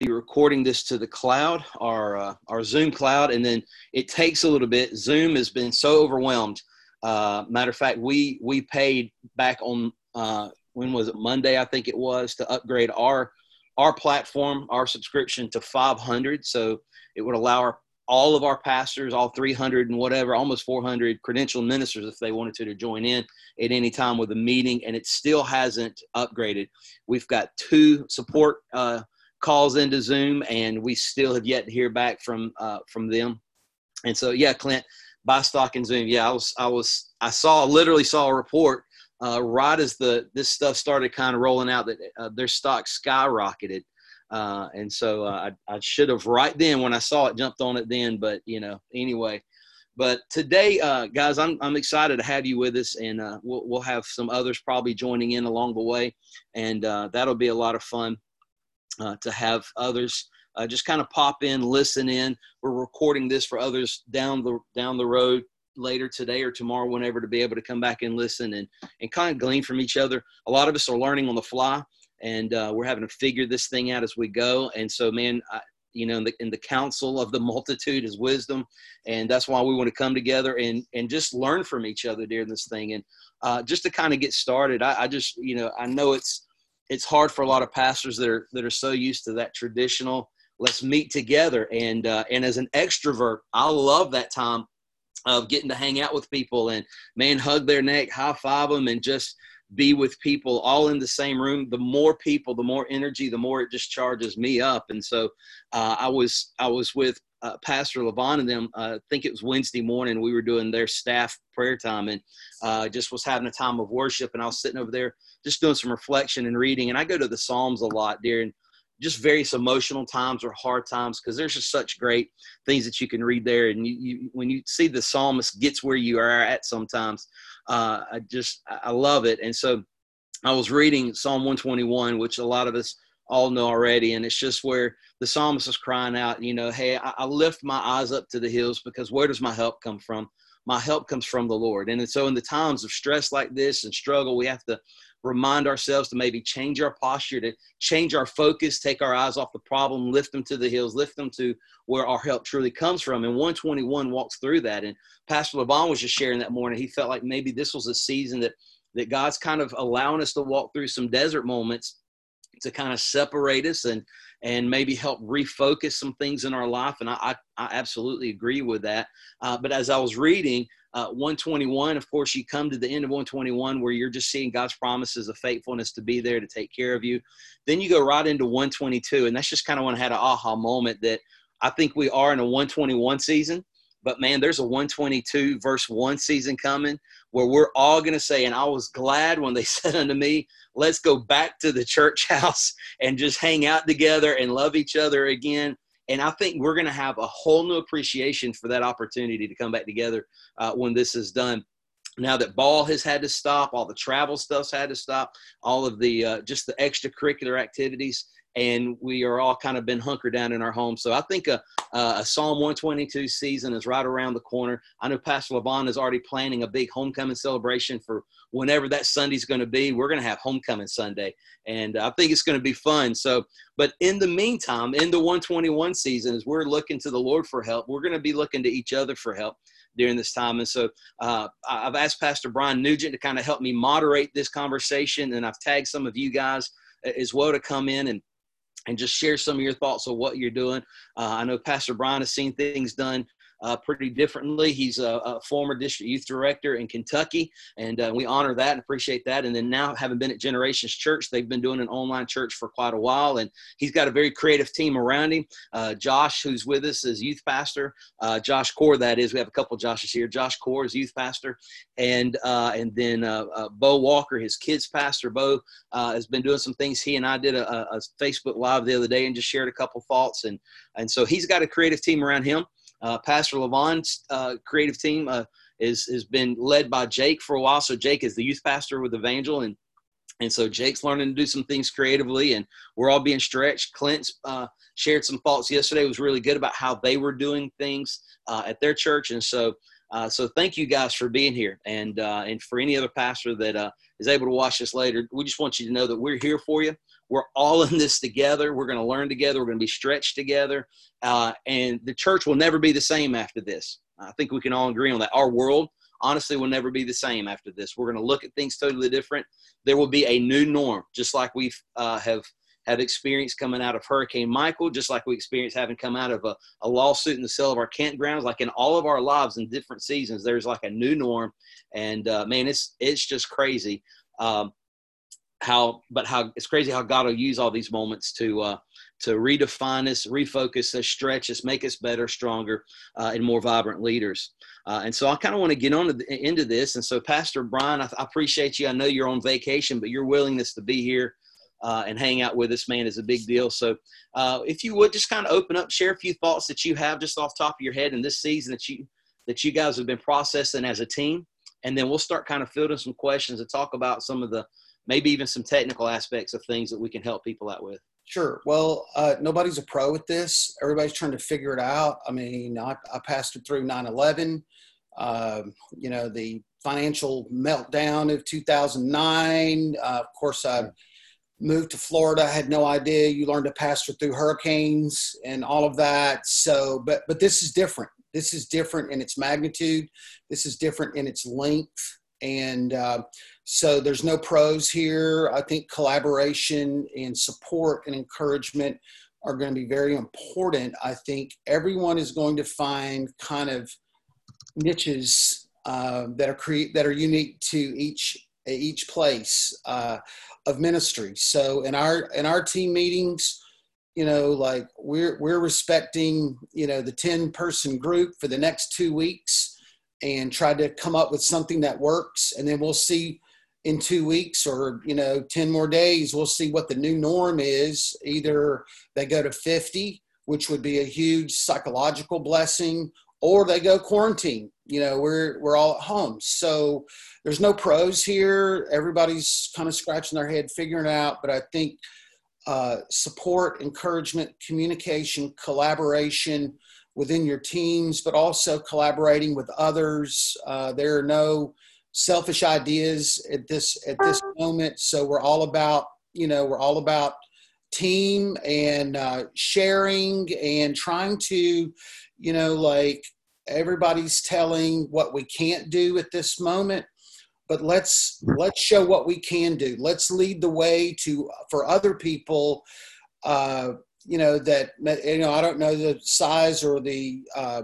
be recording this to the cloud, our uh, our Zoom cloud, and then it takes a little bit. Zoom has been so overwhelmed. Uh, matter of fact, we we paid back on uh, when was it Monday? I think it was to upgrade our our platform, our subscription to 500. So it would allow our, all of our pastors, all 300 and whatever, almost 400 credentialed ministers, if they wanted to, to join in at any time with a meeting. And it still hasn't upgraded. We've got two support uh, calls into Zoom, and we still have yet to hear back from uh, from them. And so, yeah, Clint, buy stock in Zoom. Yeah, I was, I was, I saw, literally saw a report uh, right as the this stuff started kind of rolling out that uh, their stock skyrocketed. Uh, and so uh, I, I should have right then when I saw it jumped on it then, but you know, anyway. But today, uh, guys, I'm, I'm excited to have you with us, and uh, we'll, we'll have some others probably joining in along the way, and that'll be a lot of fun to have others just kind of pop in, listen in. We're recording this for others down the down the road later today or tomorrow, whenever, to be able to come back and listen and, and kind of glean from each other. A lot of us are learning on the fly, and uh, we're having to figure this thing out as we go. And so, man, I, you know, in the, in the of the multitude is wisdom, and that's why we want to come together and and just learn from each other during this thing. And uh, just to kind of get started, I, I just, you know, I know it's it's hard for a lot of pastors that are that are so used to that traditional let's meet together. And uh, and as an extrovert i love that time of getting to hang out with people and man hug their neck high five them and just be with people all in the same room. The more people the more energy the more it just charges me up. And so uh, i was i was with uh, pastor levon and them uh, i think it was wednesday morning we were doing their staff prayer time and uh, just was having a time of worship and i was sitting over there just doing some reflection and reading and i go to the psalms a lot during just various emotional times or hard times because there's just such great things that you can read there and you, you, when you see the psalmist gets where you are at sometimes uh, i just i love it. And so i was reading psalm 121 which a lot of us all know already and it's just where the psalmist is crying out you know hey I, I lift my eyes up to the hills because where does my help come from my help comes from the lord and so in the times of stress like this and struggle we have to remind ourselves to maybe change our posture, to change our focus, take our eyes off the problem, lift them to the hills, lift them to where our help truly comes from. And 121 walks through that. And Pastor Levon was just sharing that morning. He felt like maybe this was a season that that God's kind of allowing us to walk through some desert moments to kind of separate us and and maybe help refocus some things in our life. And I, I, I absolutely agree with that. Uh, but as I was reading, uh, 121, of course, you come to the end of 121 where you're just seeing God's promises of faithfulness to be there to take care of you. Then you go right into 122, and that's just kind of when I had an aha moment that I think we are in a 121 season. But man, there's a 122 verse 1 season coming where we're all going to say, and I was glad when they said unto me, let's go back to the church house and just hang out together and love each other again. And I think we're going to have a whole new appreciation for that opportunity to come back together uh, when this is done. Now that ball has had to stop, all the travel stuff's had to stop, all of the uh, just the extracurricular activities and we are all kind of been hunkered down in our homes. So I think a, a Psalm 122 season is right around the corner. I know Pastor Levon is already planning a big homecoming celebration for whenever that Sunday's going to be. We're going to have homecoming Sunday, and I think it's going to be fun. So, but in the meantime, in the 121 season, as we're looking to the Lord for help, we're going to be looking to each other for help during this time. And so uh, I've asked Pastor Brian Nugent to kind of help me moderate this conversation, and I've tagged some of you guys as well to come in and and just share some of your thoughts of what you're doing. Uh, I know Pastor Brian has seen things done uh, pretty differently. He's a, a, former district youth director in Kentucky, and uh, we honor that and appreciate that. And then now, having been at Generations Church, they've been doing an online church for quite a while, and he's got a very creative team around him. Uh, Josh, who's with us, as youth pastor. Uh, Josh Core, that is. We have a couple Joshes here. Josh Core is youth pastor, and uh, and then uh, Bo Walker, his kids pastor. Bo has been doing some things. He and I did a, a Facebook live the other day and just shared a couple thoughts, and and so he's got a creative team around him. Uh, Pastor Levon's uh, creative team uh, is has been led by Jake for a while. So Jake is the youth pastor with Evangel, and and so Jake's learning to do some things creatively, and we're all being stretched. Clint's uh, shared some thoughts yesterday; it was really good about how they were doing things uh, at their church, and so. Uh, so thank you guys for being here, and and for any other pastor that is able to watch this later, we just want you to know that we're here for you. We're all in this together. We're going to learn together. We're going to be stretched together. Uh, and the church will never be the same after this. I think we can all agree on that. Our world, honestly, will never be the same after this. We're going to look at things totally different. There will be a new norm, just like we uh, have have experienced coming out of Hurricane Michael, just like we experienced having come out of a, a lawsuit in the sale of our campgrounds. Like in all of our lives in different seasons, there's like a new norm, and uh, man, it's it's just crazy. Um, how but how it's crazy how god will use all these moments to uh to redefine us refocus us stretch us make us better stronger uh, and more vibrant leaders. Uh, and so i kind of want to get on to the, into this. And so pastor brian I, I, appreciate you. I know you're on vacation but your willingness to be here uh, and hang out with us man is a big deal. So uh, if you would just kind of open up share a few thoughts that you have just off top of your head in this season that you that you guys have been processing as a team. And then we'll start kind of fielding some questions and talk about some of the maybe even some technical aspects of things that we can help people out with. Sure. Well, uh, nobody's a pro at this. Everybody's trying to figure it out. I mean, I, I pastored through 9 11, uh, you know, the financial meltdown of 2009. Uh, of course, I moved to Florida. I had no idea. You learn to pastor through hurricanes and all of that. So, but, but this is different. This is different in its magnitude. This is different in its length. And uh, so there's no pros here. I think collaboration and support and encouragement are going to be very important. I think everyone is going to find kind of niches uh, that are create that are unique to each each place uh, of ministry. So in our in our team meetings, you know, like we're we're respecting you know the ten person group for the next two weeks and try to come up with something that works, and then we'll see in two weeks or you know 10 more days we'll see what the new norm is. Either they go to 50 which would be a huge psychological blessing or they go quarantine. You know we're we're all at home. So there's no pros here. Everybody's kind of scratching their head figuring it out but i think uh, support encouragement communication collaboration within your teams but also collaborating with others. Uh, there are no selfish ideas at this at this moment. So we're all about you know we're all about team and uh, sharing and trying to you know like everybody's telling what we can't do at this moment but let's let's show what we can do let's lead the way to for other people uh, you know that you know i don't know the size or the uh,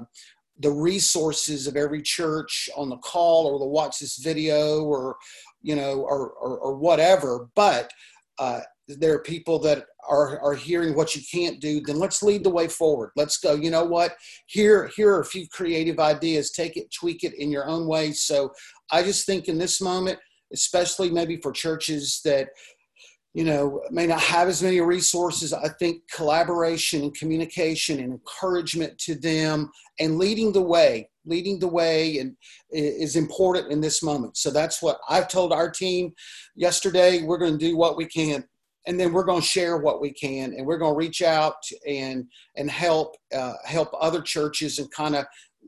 the resources of every church on the call or to watch this video or you know or or, or whatever. But uh, there are people that are are hearing what you can't do then let's lead the way forward. Let's go you know what? Here here are a few creative ideas. Take it tweak it in your own way. So i just think in this moment especially maybe for churches that you know, may not have as many resources. I think collaboration and communication and encouragement to them and leading the way, leading the way and is important in this moment. So that's what I've told our team yesterday. We're going to do what we can and then we're going to share what we can and we're going to reach out and and help uh, help other churches and kind of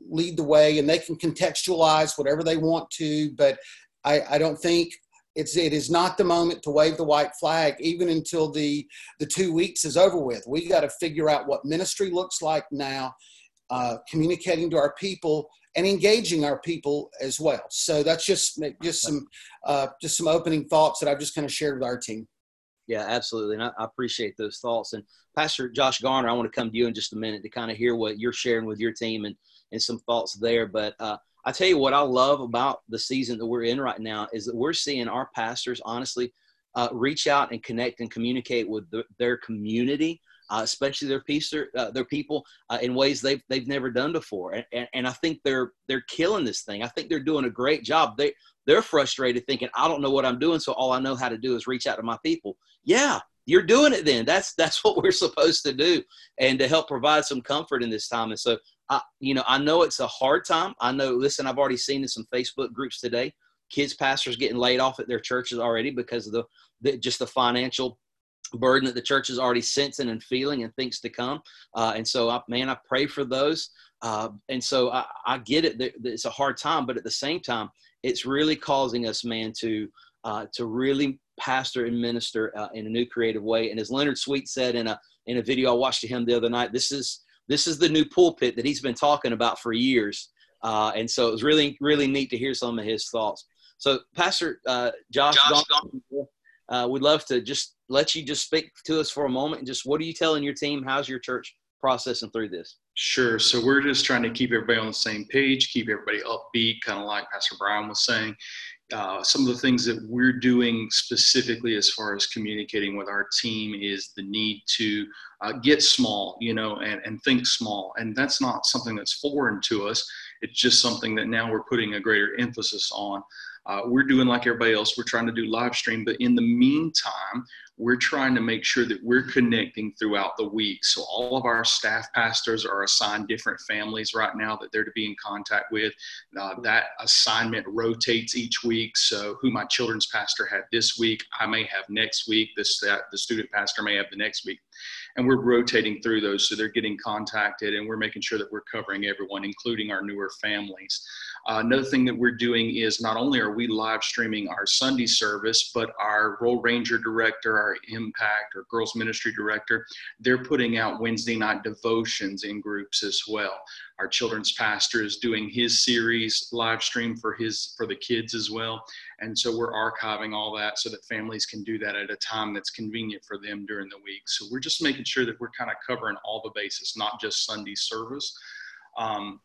lead the way and they can contextualize whatever they want to but I, I don't think it's it is not the moment to wave the white flag even until the the two weeks is over with. We got to figure out what ministry looks like now, uh, communicating to our people and engaging our people as well. So that's just just some uh, just some opening thoughts that I've just kind of shared with our team. Yeah, absolutely, and I, I appreciate those thoughts. And Pastor Josh Garner, I want to come to you in just a minute to kind of hear what you're sharing with your team and and some thoughts there. But uh, I tell you what I love about the season that we're in right now is that we're seeing our pastors honestly uh, reach out and connect and communicate with the, their community, uh, especially their piece, uh, their people, uh, in ways they've they've never done before. And, and, and I think they're they're killing this thing. I think they're doing a great job. They they're frustrated, thinking I don't know what I'm doing, so all I know how to do is reach out to my people. Yeah, you're doing it then. That's that's what we're supposed to do, and to help provide some comfort in this time. And so I, you know, I know it's a hard time. I know, listen, I've already seen in some Facebook groups today, kids pastors getting laid off at their churches already because of the, the just the financial burden that the church is already sensing and feeling and things to come. Uh, and so, I, man, I pray for those. Uh, and so I, I get it. It's a hard time, but at the same time, it's really causing us, man, to uh, to really pastor and minister uh, in a new creative way. And as Leonard Sweet said in a in a video I watched of him the other night, this is this is the new pulpit that he's been talking about for years. Uh, and so it was really really neat to hear some of his thoughts. So Pastor uh, Josh, Josh uh, we'd love to just let you just speak to us for a moment and just what are you telling your team? How's your church processing through this? Sure. So we're just trying to keep everybody on the same page, keep everybody upbeat, kind of like Pastor Brian was saying. Uh, some of the things that we're doing specifically as far as communicating with our team is the need to uh, get small, you know, and, and think small. And that's not something that's foreign to us. It's just something that now we're putting a greater emphasis on. Uh, we're doing like everybody else. We're trying to do live stream, but in the meantime, we're trying to make sure that we're connecting throughout the week. So all of our staff pastors are assigned different families right now that they're to be in contact with. Uh, that assignment rotates each week. So who my children's pastor had this week, I may have next week. This that the student pastor may have the next week, and we're rotating through those. So they're getting contacted, and we're making sure that we're covering everyone, including our newer families. Uh, another thing that we're doing is not only are we live streaming our Sunday service, but our Royal Ranger director, our Impact or Girls Ministry director, they're putting out Wednesday night devotions in groups as well. Our children's pastor is doing his series live stream for his for the kids as well, and so we're archiving all that so that families can do that at a time that's convenient for them during the week. So we're just making sure that we're kind of covering all the bases, not just Sunday service. Um,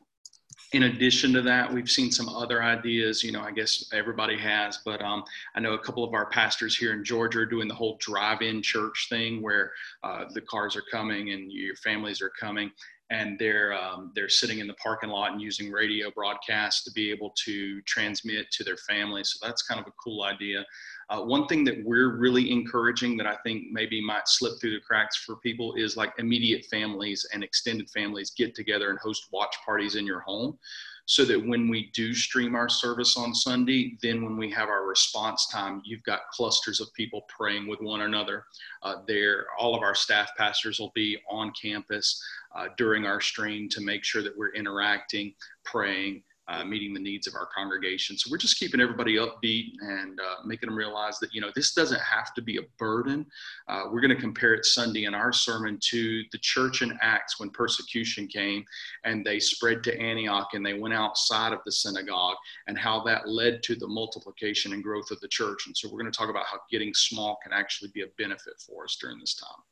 in addition to that, we've seen some other ideas. You know, I guess everybody has, but um, I know a couple of our pastors here in Georgia are doing the whole drive-in church thing, where uh, the cars are coming and your families are coming, and they're um, they're sitting in the parking lot and using radio broadcasts to be able to transmit to their families. So that's kind of a cool idea. Uh, one thing that we're really encouraging that I think maybe might slip through the cracks for people is like immediate families and extended families get together and host watch parties in your home so that when we do stream our service on Sunday, then when we have our response time, you've got clusters of people praying with one another. Uh, there, all of our staff pastors will be on campus uh, during our stream to make sure that we're interacting, praying, uh, meeting the needs of our congregation. So we're just keeping everybody upbeat and uh, making them realize that, you know, this doesn't have to be a burden. Uh, we're going to compare it Sunday in our sermon to the church in Acts when persecution came and they spread to Antioch and they went outside of the synagogue and how that led to the multiplication and growth of the church. And so we're going to talk about how getting small can actually be a benefit for us during this time.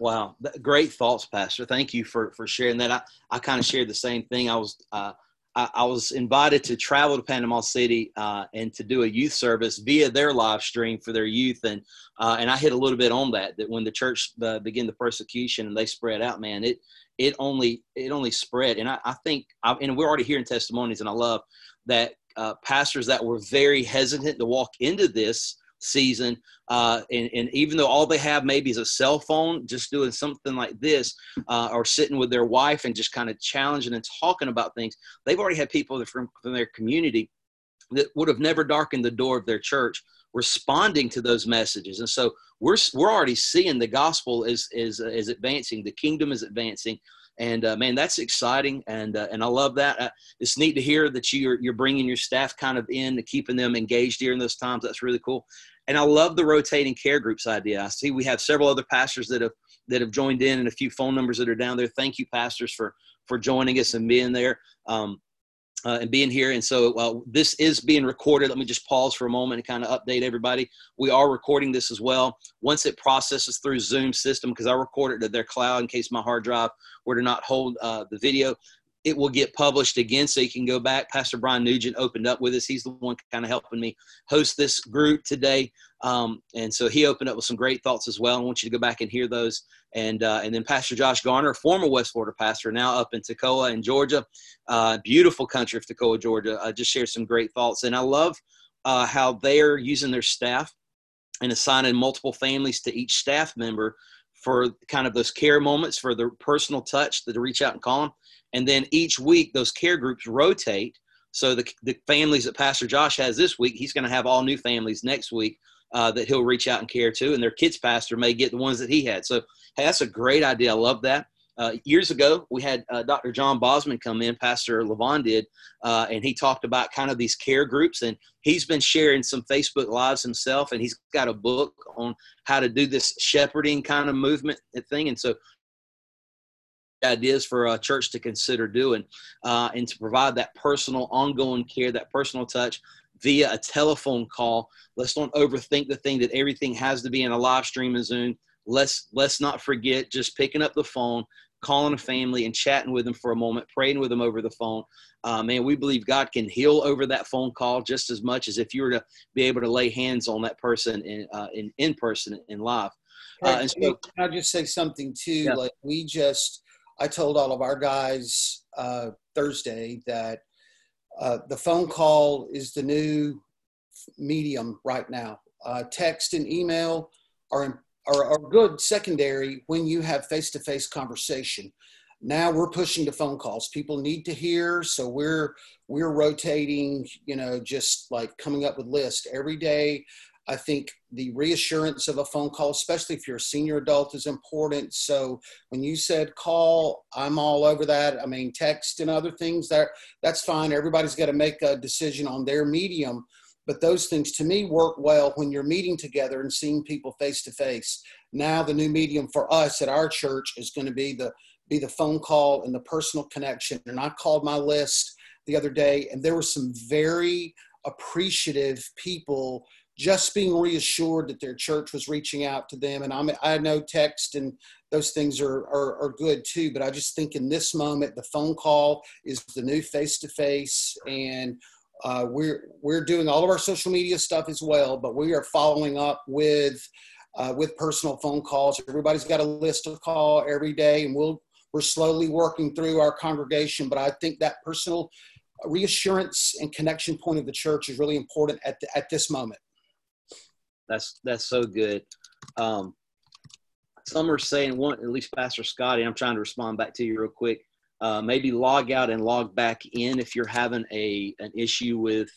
Wow, great thoughts, Pastor. Thank you for for sharing that. I, I kind of shared the same thing. I was uh, I, I was invited to travel to Panama City uh, and to do a youth service via their live stream for their youth, and uh, and I hit a little bit on that. That when the church uh, began the persecution and they spread out, man, it it only it only spread, and I, I think, I, and we're already hearing testimonies, and I love that uh, pastors that were very hesitant to walk into this season. Uh, and, and, even though all they have maybe is a cell phone, just doing something like this, uh, or sitting with their wife and just kind of challenging and talking about things, they've already had people from, from their community that would have never darkened the door of their church responding to those messages. And so we're, we're already seeing the gospel is, is, is advancing, the kingdom is advancing and uh, man, that's exciting, and uh, and I love that. Uh, it's neat to hear that you're you're bringing your staff kind of in, to keeping them engaged during those times. That's really cool, and I love the rotating care groups idea. I see we have several other pastors that have that have joined in, and a few phone numbers that are down there. Thank you, pastors, for for joining us and being there. Um, uh, and being here. And so uh, this is being recorded. Let me just pause for a moment and kind of update everybody. We are recording this as well. Once it processes through Zoom system, because I record it to their cloud in case my hard drive were to not hold uh, the video, it will get published again so you can go back. Pastor Brian Nugent opened up with us. He's the one kind of helping me host this group today. Um, and so he opened up with some great thoughts as well. I want you to go back and hear those. And, uh, and then Pastor Josh Garner, former West Florida pastor, now up in Toccoa in Georgia, uh, beautiful country of Toccoa, Georgia, uh, just shared some great thoughts. And I love uh, how they're using their staff and assigning multiple families to each staff member for kind of those care moments for the personal touch to reach out and call them and then each week, those care groups rotate. So the, the families that Pastor Josh has this week, he's going to have all new families next week uh, that he'll reach out and care to. And their kids pastor may get the ones that he had. So hey, that's a great idea. I love that. uh, years ago, we had uh, Dr. John Bosman come in, Pastor Levon did, uh, and he talked about kind of these care groups. And he's been sharing some Facebook Lives himself, and he's got a book on how to do this shepherding kind of movement thing. And so, ideas for a church to consider doing uh, and to provide that personal, ongoing care, that personal touch via a telephone call. Let's not overthink the thing that everything has to be in a live stream and Zoom let's let's not forget just picking up the phone calling a family and chatting with them for a moment praying with them over the phone uh, man we believe god can heal over that phone call just as much as if you were to be able to lay hands on that person in uh, in, in person in live uh, and so, can i just say something too yeah. like we just i told all of our guys uh, thursday that uh, the phone call is the new medium right now. Uh, text and email are are, are good secondary when you have face-to-face conversation. Now we're pushing to phone calls. People need to hear so we're we're rotating you know just like coming up with lists. Every day i think the reassurance of a phone call especially if you're a senior adult is important so when you said call i'm all over that i mean text and other things that that's fine everybody's got to make a decision on their medium but those things to me work well when you're meeting together and seeing people face to face. Now the new medium for us at our church is going to be the be the phone call and the personal connection. And I called my list the other day, and there were some very appreciative people just being reassured that their church was reaching out to them. And I'm, I know text and those things are, are, are good too, but I just think in this moment, the phone call is the new face to face. And uh, we're we're doing all of our social media stuff as well, but we are following up with uh, with personal phone calls. Everybody's got a list to call every day, and we'll we're slowly working through our congregation. But I think that personal reassurance and connection point of the church is really important at the, at this moment. That's that's so good. Um, some are saying one, at least Pastor Scotty. I'm trying to respond back to you real quick. Uh, maybe log out and log back in if you're having a an issue with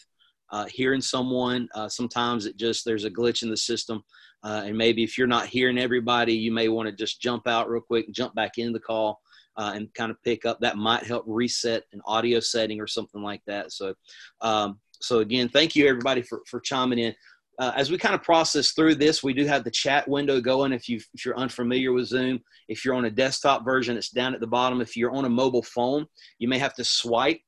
uh, hearing someone. Uh, sometimes it just there's a glitch in the system, uh, and maybe if you're not hearing everybody, you may want to just jump out real quick jump back in the call. Uh, and kind of pick up that might help reset an audio setting or something like that. So, um, so again, thank you everybody for, for chiming in uh, as we kind of process through this, we do have the chat window going. If you if you're unfamiliar with Zoom, if you're on a desktop version, it's down at the bottom. If you're on a mobile phone, you may have to swipe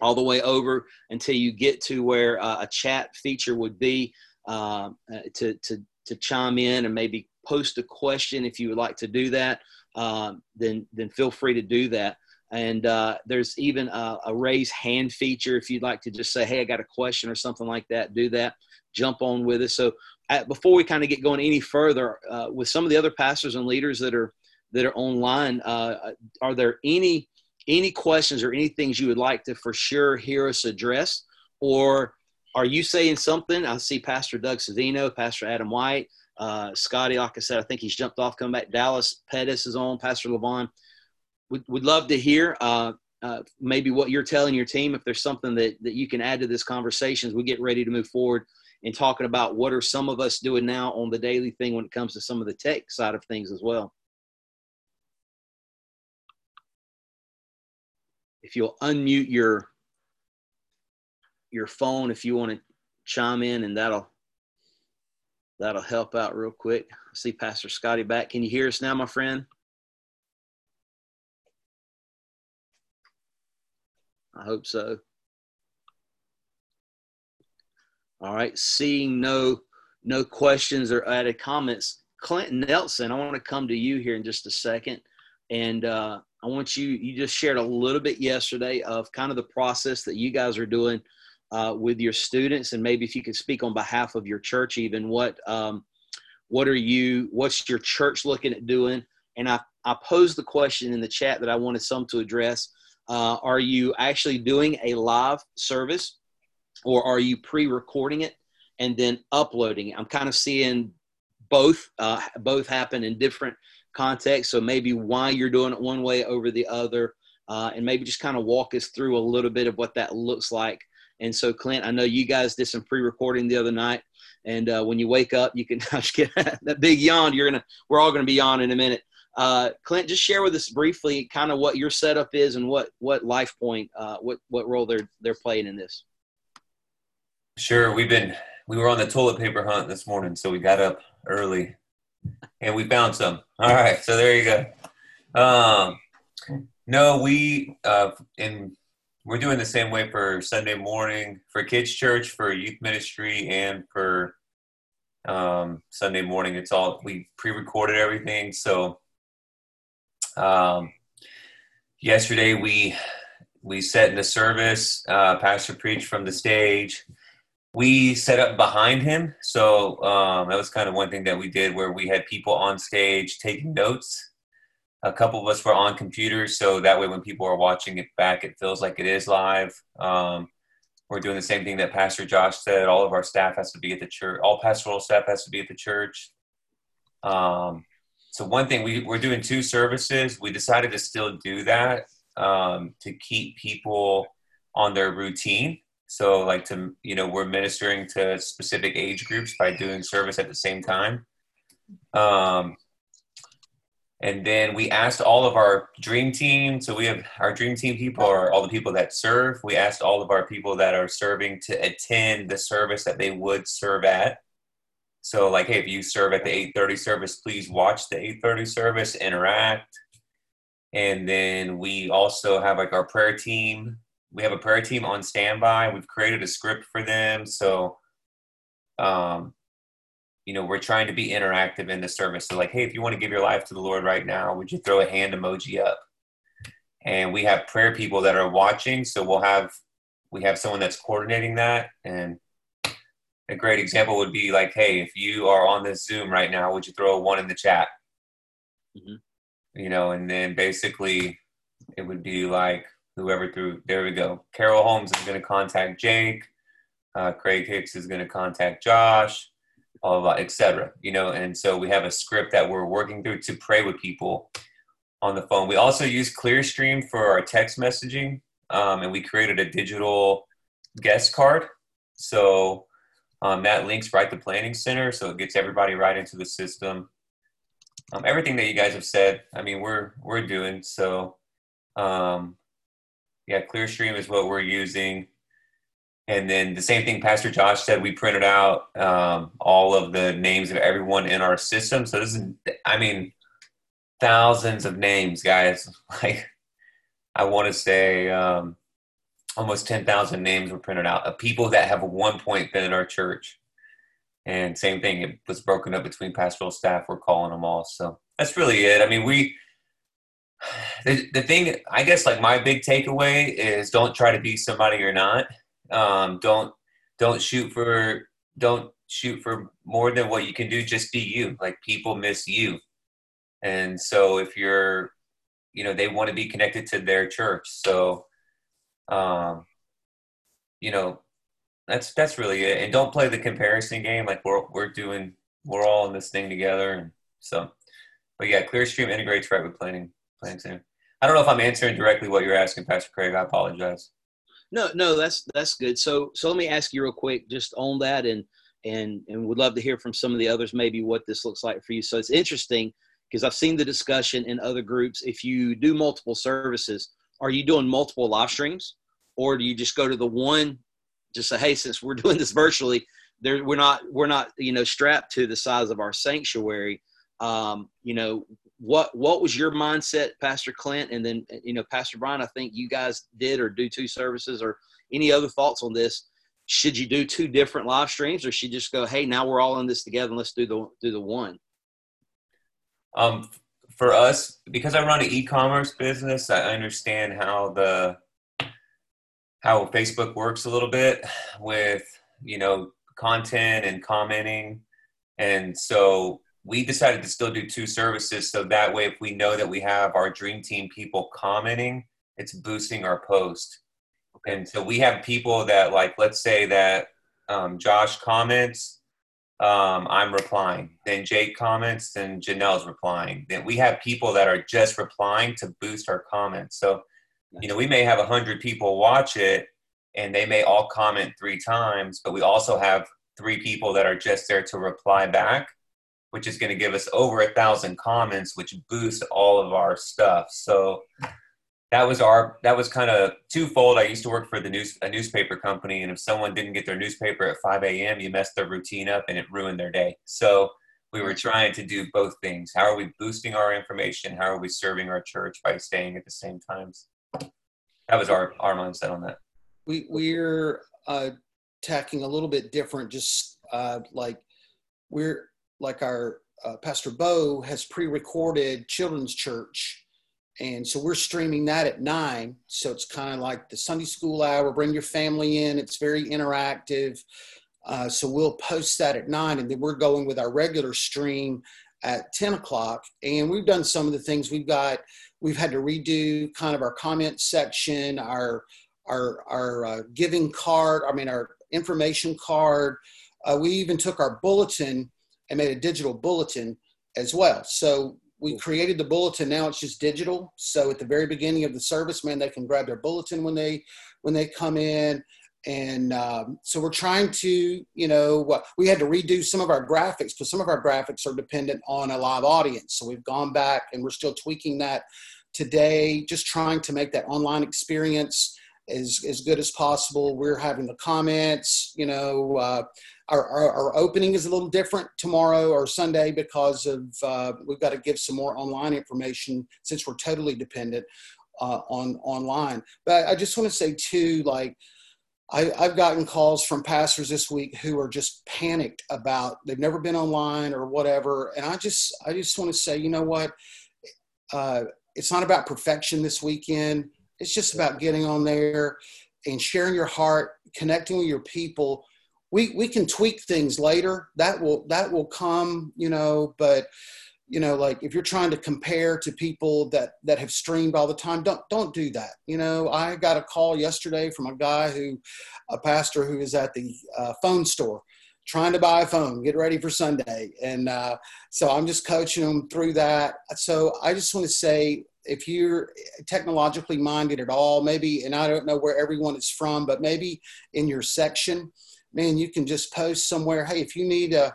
all the way over until you get to where uh, a chat feature would be uh, to to to chime in and maybe post a question if you would like to do that. Um, then then feel free to do that. And uh, there's even a, a raise hand feature if you'd like to just say, "Hey, I got a question" or something like that. Do that jump on with us. So at, before we kind of get going any further, uh, with some of the other pastors and leaders that are that are online, uh, are there any any questions or any things you would like to for sure hear us address, or are you saying something? I see Pastor Doug Savino, Pastor Adam White, uh, Scotty. Like I said, I think he's jumped off, coming back. Dallas Pettis is on. Pastor Levon. We'd, would love to hear. Uh, uh, maybe what you're telling your team if there's something that, that you can add to this conversation as we get ready to move forward and talking about what are some of us doing now on the daily thing when it comes to some of the tech side of things as well. If you'll unmute your your phone if you want to chime in and that'll that'll help out real quick. I see Pastor Scotty back. Can you hear us now, my friend? I hope so. All right, seeing no no questions or added comments, Clinton Nelson, I want to come to you here in just a second, and uh, I want you you just shared a little bit yesterday of kind of the process that you guys are doing uh, with your students, and maybe if you could speak on behalf of your church, even what um, what are you what's your church looking at doing? And I I posed the question in the chat that I wanted some to address. Uh, are you actually doing a live service or are you pre-recording it and then uploading it? I'm kind of seeing both uh, both happen in different contexts. So maybe why you're doing it one way over the other, uh, and maybe just kind of walk us through a little bit of what that looks like. And so, Clint, I know you guys did some pre-recording the other night, and uh, when you wake up, you can get that big yawn. You're gonna, we're all gonna be on in a minute. Uh, Clint, just share with us briefly kind of what your setup is and what what LifePoint, uh, what what role they're they're playing in this. Sure, we've been we were on the toilet paper hunt this morning, so we got up early and we found some. All right, so there you go. Um, no, we uh, in we're doing the same way for Sunday morning for kids church, for youth ministry, and for um, Sunday morning. It's all we pre-recorded everything, so um, yesterday we we set in the service. Uh, Pastor preached from the stage. We set up behind him, so um, that was kind of one thing that we did, where we had people on stage taking notes. A couple of us were on computers, so that way when people are watching it back, it feels like it is live. Um, we're doing the same thing that Pastor Josh said. All of our staff has to be at the church. All pastoral staff has to be at the church. Um, so one thing we, we're doing two services we decided to still do that um, to keep people on their routine so like to you know we're ministering to specific age groups by doing service at the same time um, and then we asked all of our dream team so we have our dream team people are all the people that serve we asked all of our people that are serving to attend the service that they would serve at so like, hey, if you serve at the 8:30 service, please watch the 8:30 service, interact. And then we also have like our prayer team. We have a prayer team on standby. We've created a script for them. So um, you know, we're trying to be interactive in the service. So like, hey, if you want to give your life to the Lord right now, would you throw a hand emoji up? And we have prayer people that are watching. So we'll have we have someone that's coordinating that and a great example would be like, hey, if you are on this Zoom right now, would you throw a one in the chat? Mm-hmm. You know, and then basically it would be like whoever threw, there we go. Carol Holmes is going to contact Jake. Uh, Craig Hicks is going to contact Josh, blah, blah, etc. You know, and so we have a script that we're working through to pray with people on the phone. We also use Clearstream for our text messaging, um, and we created a digital guest card. So um, that links right to Planning Center, so it gets everybody right into the system. Um, everything that you guys have said, I mean, we're we're doing so. Um, yeah, Clearstream is what we're using, and then the same thing Pastor Josh said. We printed out um, all of the names of everyone in our system. So this is, I mean, thousands of names, guys. Like, I want to say. Um, almost 10,000 names were printed out of people that have at one point been in our church. And same thing, it was broken up between pastoral staff. We're calling them all. So that's really it. I mean, we, the, the thing, I guess, like my big takeaway is don't try to be somebody you're not. Um, don't, don't shoot for, don't shoot for more than what you can do. Just be you. Like people miss you. And so if you're, you know, they want to be connected to their church. So, um, you know, that's that's really it. And don't play the comparison game. Like we're we're doing, we're all in this thing together. And so, but yeah, Clearstream integrates right with planning planning center. I don't know if I'm answering directly what you're asking, Pastor Craig. I apologize. No, no, that's that's good. So so let me ask you real quick, just on that, and and and would love to hear from some of the others maybe what this looks like for you. So it's interesting because I've seen the discussion in other groups. If you do multiple services, are you doing multiple live streams or do you just go to the one just say hey since we're doing this virtually there we're not we're not you know strapped to the size of our sanctuary um, you know what what was your mindset pastor clint? And then you know pastor brian i think you guys did or do two services or any other thoughts on this. Should you do two different live streams or should you just go hey now we're all in this together and let's do the do the one? Um for us, because I run an e-commerce business, I understand how the how Facebook works a little bit with you know content and commenting, and so we decided to still do two services so that way if we know that we have our dream team people commenting it's boosting our post and so we have people that like let's say that um, josh comments um, I'm replying. Then Jake comments, then Janelle's replying. Then we have people that are just replying to boost our comments. So, you know, we may have a hundred people watch it and they may all comment three times, but we also have three people that are just there to reply back. Which is going to give us over a thousand comments, which boosts all of our stuff. So that was our that was kind of twofold. I used to work for the news a newspaper company, and if someone didn't get their newspaper at 5 a.m., you messed their routine up and it ruined their day. So we were trying to do both things. How are we boosting our information? How are we serving our church by staying at the same times? That was our our mindset on that. We we're uh, tacking a little bit different. Just uh, like we're like our uh, Pastor Bo has pre-recorded children's church and so we're streaming that at nine. So it's kind of like the Sunday school hour. Bring your family in. It's very interactive. Uh, so we'll post that at nine, and then we're going with our regular stream at 10 o'clock. And we've done some of the things we've got. We've had to redo kind of our comment section, our our our uh, giving card. I mean our information card. Uh, we even took our bulletin and made a digital bulletin as well. So we created the bulletin. Now it's just digital. So at the very beginning of the service, man, they can grab their bulletin when they when they come in. And um, so we're trying to, you know, we had to redo some of our graphics because some of our graphics are dependent on a live audience. So we've gone back and we're still tweaking that today, just trying to make that online experience as, as good as possible. We're having the comments, you know, uh, our, our, our, opening is a little different tomorrow or Sunday because of uh, we've got to give some more online information since we're totally dependent uh, on online. But I just want to say too, like I, I've gotten calls from pastors this week who are just panicked about they've never been online or whatever, and I just I just want to say, you know what, uh, it's not about perfection this weekend. It's just about getting on there and sharing your heart, connecting with your people we we can tweak things later. That will that will come you know but you know like if you're trying to compare to people that that have streamed all the time don't don't do that. You know i got a call yesterday from a guy who a pastor who is at the uh, phone store trying to buy a phone get ready for sunday. And uh, so i'm just coaching them through that. So i just want to say if you're technologically minded at all maybe and i don't know where everyone is from but maybe in your section man, you can just post somewhere. Hey, if you need a,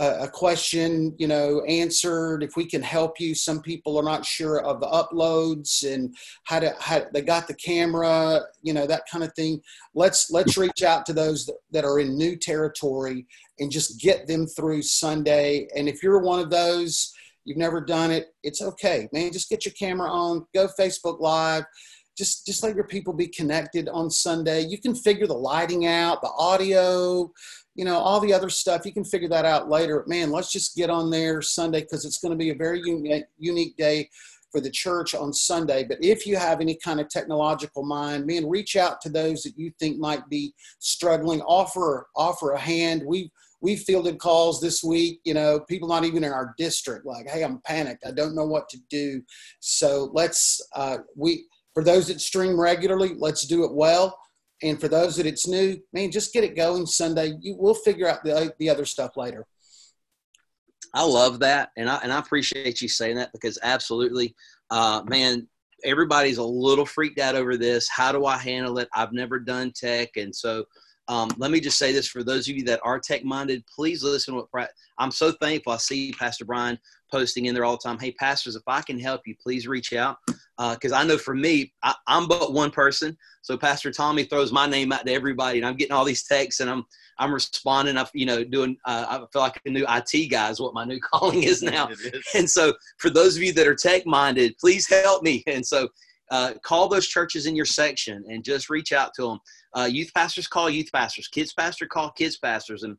a, question, you know, answered, if we can help you, some people are not sure of the uploads and how to, how they got the camera, you know, that kind of thing. Let's, let's reach out to those that, that are in new territory and just get them through Sunday. And if you're one of those, you've never done it, it's okay, man. Just get your camera on, go Facebook Live, just just let your people be connected on Sunday. You can figure the lighting out, the audio, you know, all the other stuff. You can figure that out later. Man, let's just get on there Sunday because it's going to be a very unique, unique day for the church on Sunday. But if you have any kind of technological mind, man, reach out to those that you think might be struggling. Offer offer a hand. We we fielded calls this week. You know, people not even in our district like, "Hey, I'm panicked. I don't know what to do." So let's uh, we for those that stream regularly, let's do it well. And for those that it's new, man, just get it going Sunday. You, we'll figure out the, the other stuff later. I love that, and I and I appreciate you saying that because absolutely, uh, man, everybody's a little freaked out over this. How do I handle it? I've never done tech, and so um, let me just say this for those of you that are tech minded, please listen to what I'm so thankful. I see Pastor Brian posting in there all the time. Hey, pastors, if I can help you, please reach out. Because uh, I know for me, I, am but one person. So Pastor Tommy throws my name out to everybody, and I'm getting all these texts, and I'm I'm responding. I'm you know doing. Uh, I feel like a new IT guy is what my new calling is now. Is. And so for those of you that are tech minded, please help me. And so uh, call those churches in your section and just reach out to them. Uh, youth pastors call youth pastors, kids pastor call kids pastors, and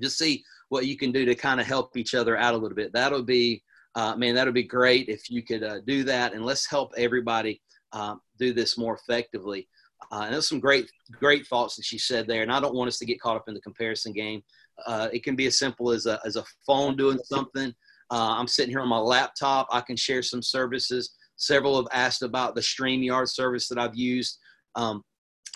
just see what you can do to kind of help each other out a little bit. That'll be, uh, man, that'll be great if you could uh, do that, and let's help everybody um, do this more effectively. Uh, and there's some great, great thoughts that she said there, and I don't want us to get caught up in the comparison game. Uh, it can be as simple as a, as a phone doing something. I'm sitting here on my laptop. I can share some services Several have asked about the StreamYard service that I've used. Um,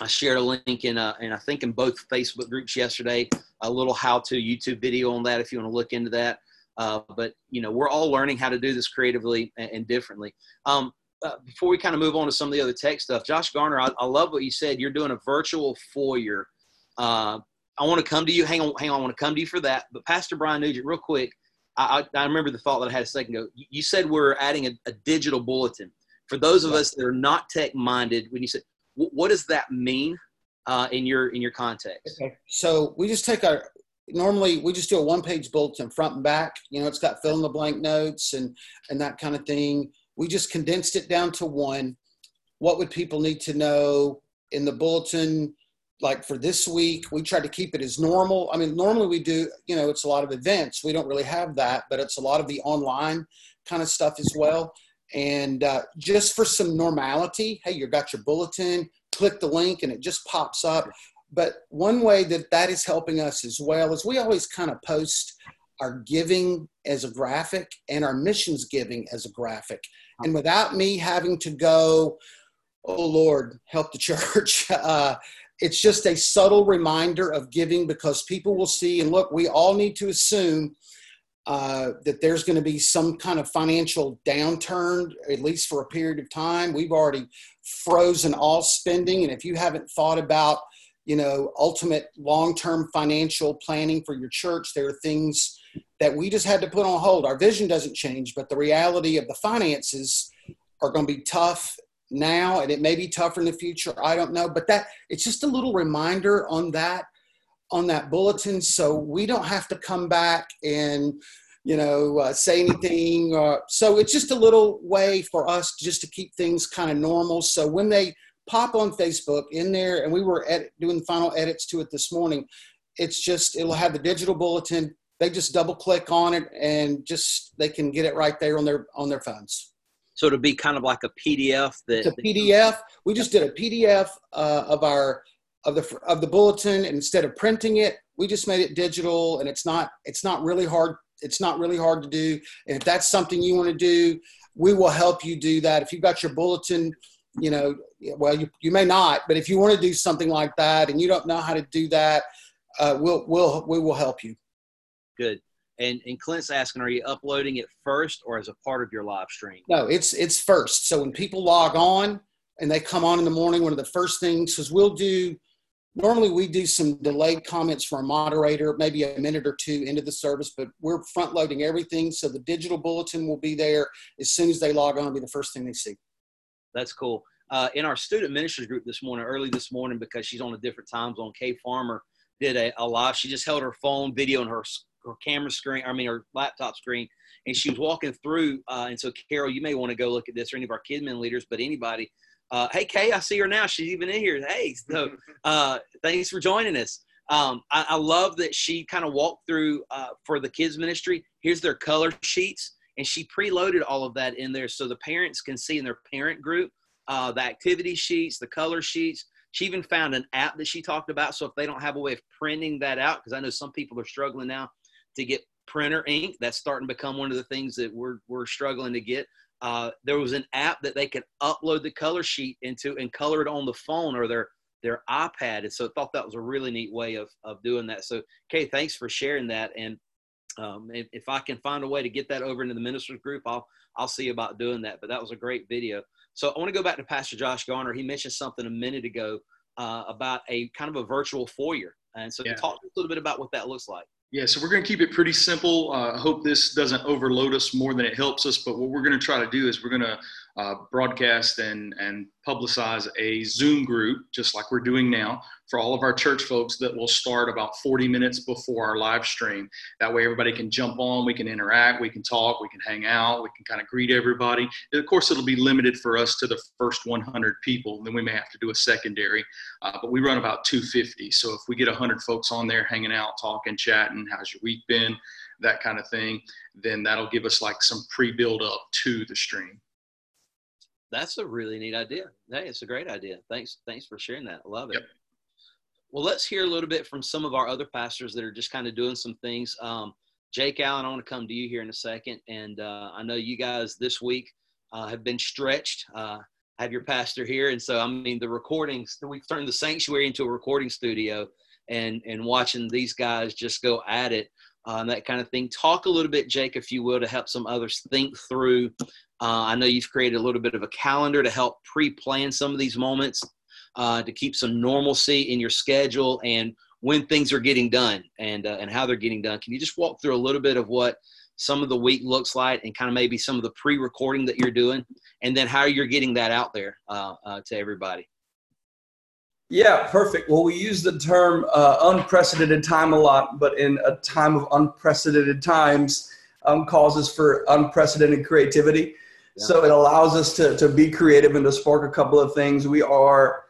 I shared a link in, uh, and I think in both Facebook groups yesterday, a little how-to YouTube video on that if you want to look into that. Uh, but you know, we're all learning how to do this creatively and, and differently. Um, uh, before we kind of move on to some of the other tech stuff, Josh Garner, I, I love what you said. You're doing a virtual foyer. Uh, I want to come to you. Hang on, hang on. I want to come to you for that. But Pastor Brian Nugent, real quick, I, I remember the thought that I had a second ago. You said we're adding a, a digital bulletin. For those of us that are not tech minded, when you said, what does that mean uh, in your in your context? Okay. So we just take our normally we just do a one page bulletin front and back. You know, it's got fill in the blank notes and and that kind of thing. We just condensed it down to one. What would people need to know in the bulletin? Like for this week, we try to keep it as normal. I mean, normally we do, you know, it's a lot of events. We don't really have that, but it's a lot of the online kind of stuff as well. And uh, just for some normality, hey, you got your bulletin, click the link and it just pops up. But one way that that is helping us as well is we always kind of post our giving as a graphic and our missions giving as a graphic. And without me having to go, oh Lord, help the church, uh, it's just a subtle reminder of giving because people will see and look, we all need to assume uh, that there's going to be some kind of financial downturn, at least for a period of time. We've already frozen all spending. And if you haven't thought about, you know, ultimate long term financial planning for your church, there are things that we just had to put on hold. Our vision doesn't change, but the reality of the finances are going to be tough now and it may be tougher in the future i don't know but that it's just a little reminder on that on that bulletin so we don't have to come back and you know uh, say anything uh, so it's just a little way for us just to keep things kind of normal. So when they pop on facebook in there and we were edit, doing final edits to it this morning it's just it'll have the digital bulletin. They just double click on it and just they can get it right there on their on their phones. So it'll be kind of like a pdf that it's a pdf we just did a pdf uh, of our of the of the bulletin and instead of printing it we just made it digital and it's not it's not really hard it's not really hard to do. And if that's something you want to do we will help you do that. If you've got your bulletin you know well you, you may not but if you want to do something like that and you don't know how to do that uh, we'll we'll we will help you. Good. And and clint's asking are you uploading it first or as a part of your live stream? No it's it's first. So when people log on and they come on in the morning one of the first things because we'll do normally we do some delayed comments from a moderator, maybe a minute or two into the service, but we're front loading everything. So the digital bulletin will be there as soon as they log on, will be the first thing they see. That's cool. Uh, in our student ministers group this morning, early this morning, because she's on a different time zone, Kay Farmer did a, a live. She just held her phone video and her, her camera screen, I mean, her laptop screen, and she was walking through. Uh, and so, Carol, you may want to go look at this or any of our KidMin leaders, but anybody uh, hey, Kay, I see her now. She's even in here. Hey, so uh, thanks for joining us. Um, I, I, love that she kind of walked through uh, for the kids ministry. Here's their color sheets, and she preloaded all of that in there so the parents can see in their parent group uh, the activity sheets, the color sheets. She even found an app that she talked about. So if they don't have a way of printing that out, because I know some people are struggling now to get printer ink, that's starting to become one of the things that we're we're struggling to get. Uh, there was an app that they could upload the color sheet into and color it on the phone or their their iPad. And so I thought that was a really neat way of, of doing that. So, Kay, thanks for sharing that. And um, if, if, I can find a way to get that over into the ministers group, I'll, I'll see about doing that. But that was a great video. So I want to go back to Pastor Josh Garner. He mentioned something a minute ago uh, about a kind of a virtual foyer. And so yeah. talk a little bit about what that looks like. Yeah, so we're going to keep it pretty simple. Uh, I hope this doesn't overload us more than it helps us. But what we're going to try to do is we're going to uh, broadcast and, and publicize a Zoom group, just like we're doing now, for all of our church folks that will start about 40 minutes before our live stream. That way, everybody can jump on, we can interact, we can talk, we can hang out, we can kind of greet everybody. And of course, it'll be limited for us to the first 100 people. Then we may have to do a secondary, uh, but we run about 250. So if we get 100 folks on there hanging out, talking, chatting, how's your week been? That kind of thing, then that'll give us like some pre build up to the stream that's a really neat idea. Hey, it's a great idea. Thanks, thanks for sharing that. I love it. Yep. Well, let's hear a little bit from some of our other pastors that are just kind of doing some things. Um, Jake Allen, I want to come to you here in a second, and uh, I know you guys this week uh, have been stretched. Uh, have your pastor here, and so I mean the recordings. We've turned the sanctuary into a recording studio, and and watching these guys just go at it um, that kind of thing. Talk a little bit, Jake, if you will, to help some others think through. Uh, I know you've created a little bit of a calendar to help pre-plan some of these moments uh, to keep some normalcy in your schedule and when things are getting done and uh, and how they're getting done. Can you just walk through a little bit of what some of the week looks like and kind of maybe some of the pre-recording that you're doing and then how you're getting that out there uh, uh, to everybody yeah perfect well we use the term uh, unprecedented time a lot but in a time of unprecedented times um, causes for unprecedented creativity yeah. so it allows us to, to be creative and to spark a couple of things we are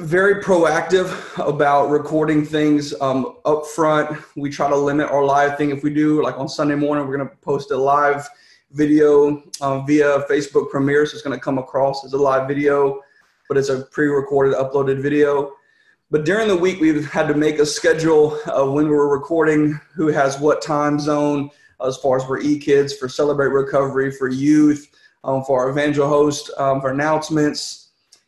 very proactive about recording things um, up front. We try to limit our live thing. If we do, like on Sunday morning, we're going to post a live video uh, via Facebook Premiere. So it's going to come across as a live video, but it's a pre recorded, uploaded video. But during the week, we've had to make a schedule of when we're recording, who has what time zone, as far as for e kids, for Celebrate Recovery, for youth, um, for our evangel host, um, for announcements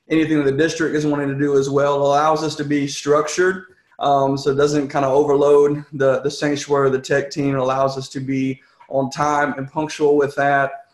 anything that the district is wanting to do as well. It allows us to be structured um, so it doesn't kind of overload the, the sanctuary, the tech team. It allows us to be on time and punctual with that.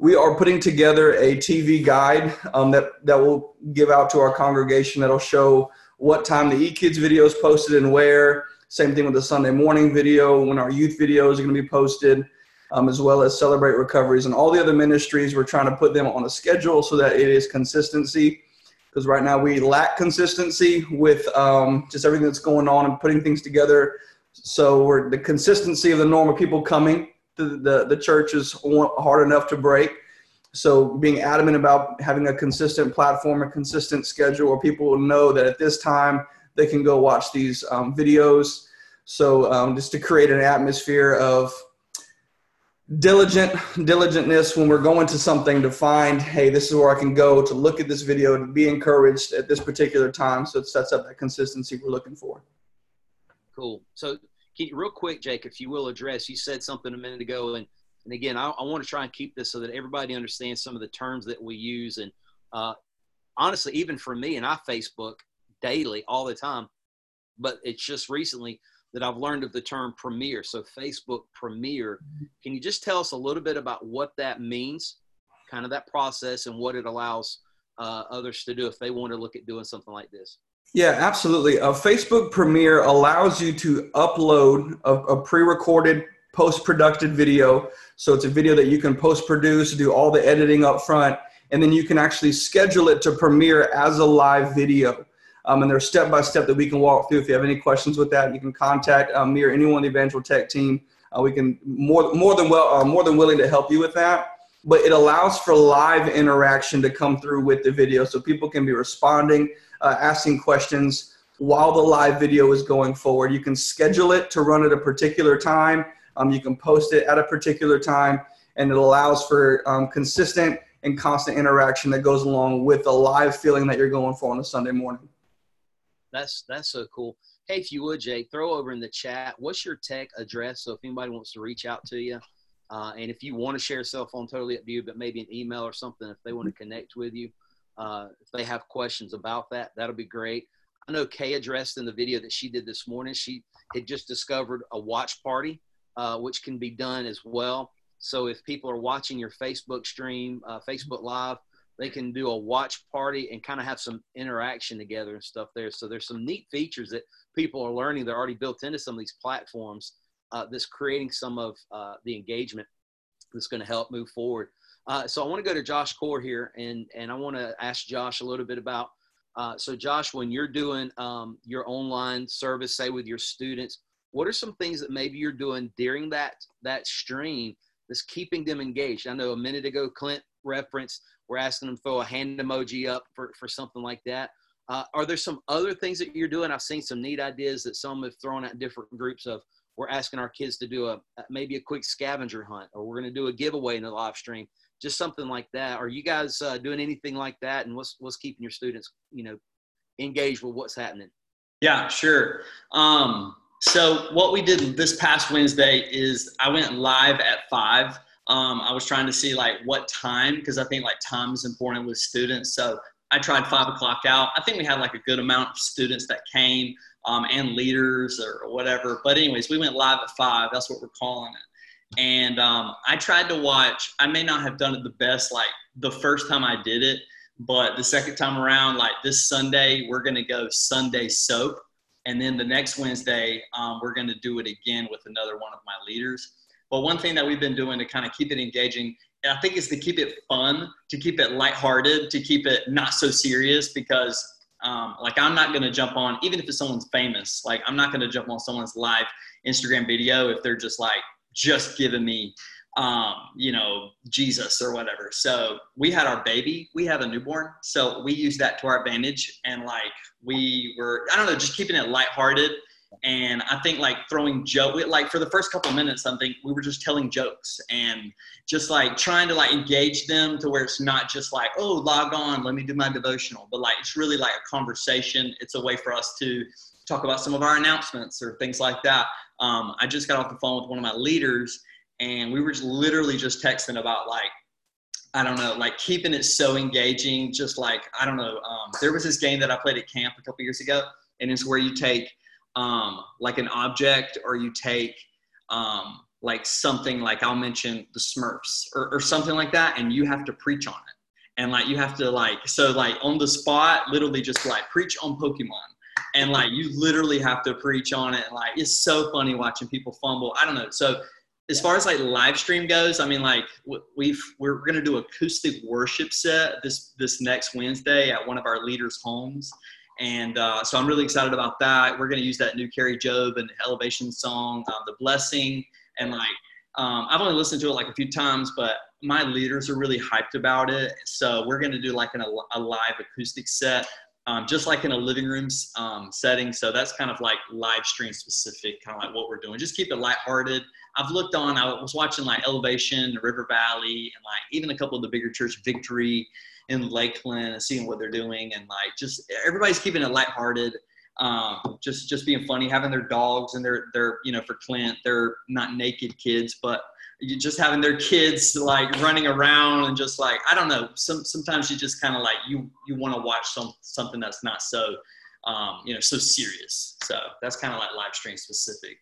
We are putting together a TV guide um, that, that will give out to our congregation that'll show what time the eKids video is posted and where. Same thing with the Sunday morning video, when our youth videos are going to be posted, um, as well as Celebrate Recoveries and all the other ministries. We're trying to put them on a schedule so that it is consistency because right now we lack consistency with um, just everything that's going on and putting things together. So we're the consistency of the normal people coming to the, the church is hard enough to break. So being adamant about having a consistent platform, a consistent schedule where people will know that at this time they can go watch these um, videos. So um, just to create an atmosphere of diligent diligentness when we're going to something to find hey this is where i can go to look at this video to be encouraged at this particular time so it sets up that consistency we're looking for cool so can real quick jake if you will address you said something a minute ago and and again i, I want to try and keep this so that everybody understands some of the terms that we use and uh, honestly even for me and i facebook daily all the time but it's just recently that I've learned of the term premiere. So Facebook premiere. Can you just tell us a little bit about what that means, kind of that process, and what it allows uh, others to do if they want to look at doing something like this? Yeah, absolutely. A Facebook premiere allows you to upload a, a pre-recorded post-produced video. So it's a video that you can post-produce, do all the editing up front, and then you can actually schedule it to premiere as a live video. Um, and there's step by step that we can walk through. If you have any questions with that, you can contact um, me or anyone on the Evangel Tech team. Uh, we can more more than well uh, more than willing to help you with that. But it allows for live interaction to come through with the video, so people can be responding, uh, asking questions while the live video is going forward. You can schedule it to run at a particular time. Um, you can post it at a particular time, and it allows for um, consistent and constant interaction that goes along with the live feeling that you're going for on a Sunday morning. That's that's so cool. Hey, if you would, Jake, throw over in the chat. What's your tech address? So if anybody wants to reach out to you, uh, and if you want to share a cell phone, totally up to you. But maybe an email or something if they want to connect with you. Uh, if they have questions about that, that'll be great. I know Kay addressed in the video that she did this morning. She had just discovered a watch party, uh, which can be done as well. So if people are watching your Facebook stream, uh, Facebook Live, they can do a watch party and kind of have some interaction together and stuff there. So there's some neat features that people are learning. They're already built into some of these platforms uh, that's creating some of uh, the engagement that's going to help move forward. Uh, so I want to go to Josh Core here, and and I want to ask Josh a little bit about. Uh, so Josh, when you're doing um, your online service, say with your students, what are some things that maybe you're doing during that that stream that's keeping them engaged? I know a minute ago Clint referenced we're asking them throw a hand emoji up for, for something like that. Uh, are there some other things that you're doing? I've seen some neat ideas that some have thrown out different groups of. We're asking our kids to do a maybe a quick scavenger hunt, or we're going to do a giveaway in the live stream, just something like that. Are you guys uh, doing anything like that? And what's what's keeping your students, you know, engaged with what's happening? Yeah, sure. Um, so what we did this past Wednesday is I went live at five um, I was trying to see like what time because I think like time is important with students. So I tried five o'clock out. I think we had like a good amount of students that came um, and leaders or whatever. But anyways, we went live at five. That's what we're calling it. And um, I tried to watch. I may not have done it the best like the first time I did it, but the second time around, like this Sunday, we're gonna go Sunday soap, and then the next Wednesday, um, we're gonna do it again with another one of my leaders. But one thing that we've been doing to kind of keep it engaging, I think is to keep it fun, to keep it lighthearted, to keep it not so serious because um, like I'm not going to jump on, even if it's someone's famous, like I'm not going to jump on someone's live Instagram video if they're just like, just giving me um, you know, Jesus or whatever. So we had our baby, we have a newborn. So we used that to our advantage. And like we were, I don't know, just keeping it lighthearted. And I think like throwing joke, like for the first couple minutes, something we were just telling jokes and just like trying to like engage them to where it's not just like, oh, log on, let me do my devotional, but like it's really like a conversation. It's a way for us to talk about some of our announcements or things like that. Um, I just got off the phone with one of my leaders and we were just literally just texting about like I don't know, like keeping it so engaging. Just like I don't know, um, there was this game that I played at camp a couple years ago, and it's where you take um, like an object or you take um, like something like I'll mention the Smurfs or, or something like that, and you have to preach on it, and like you have to like so like on the spot, literally just like preach on Pokemon. And like you literally have to preach on it. And like it's so funny watching people fumble. I don't know. So as far as like live stream goes, I mean, like we've we're gonna do acoustic worship set this this next Wednesday at one of our leaders' homes, and uh, so I'm really excited about that. We're gonna use that new Kari Jobe and Elevation song, uh, "The Blessing," and like um, I've only listened to it like a few times, but my leaders are really hyped about it. So we're gonna do like an, a live acoustic set. Um, just like in a living room um, setting. So that's kind of like live stream specific, kind of like what we're doing. Just keep it lighthearted. I've looked on, I was watching like Elevation, River Valley, and like even a couple of the bigger church Victory in Lakeland and seeing what they're doing. And like just everybody's keeping it lighthearted. Um, just just being funny, having their dogs and their their you know for Clint, they're not naked kids, but just having their kids like running around and just like I don't know. Some sometimes you just kind of like you you want to watch some something that's not so um, you know so serious. So that's kind of like live stream specific.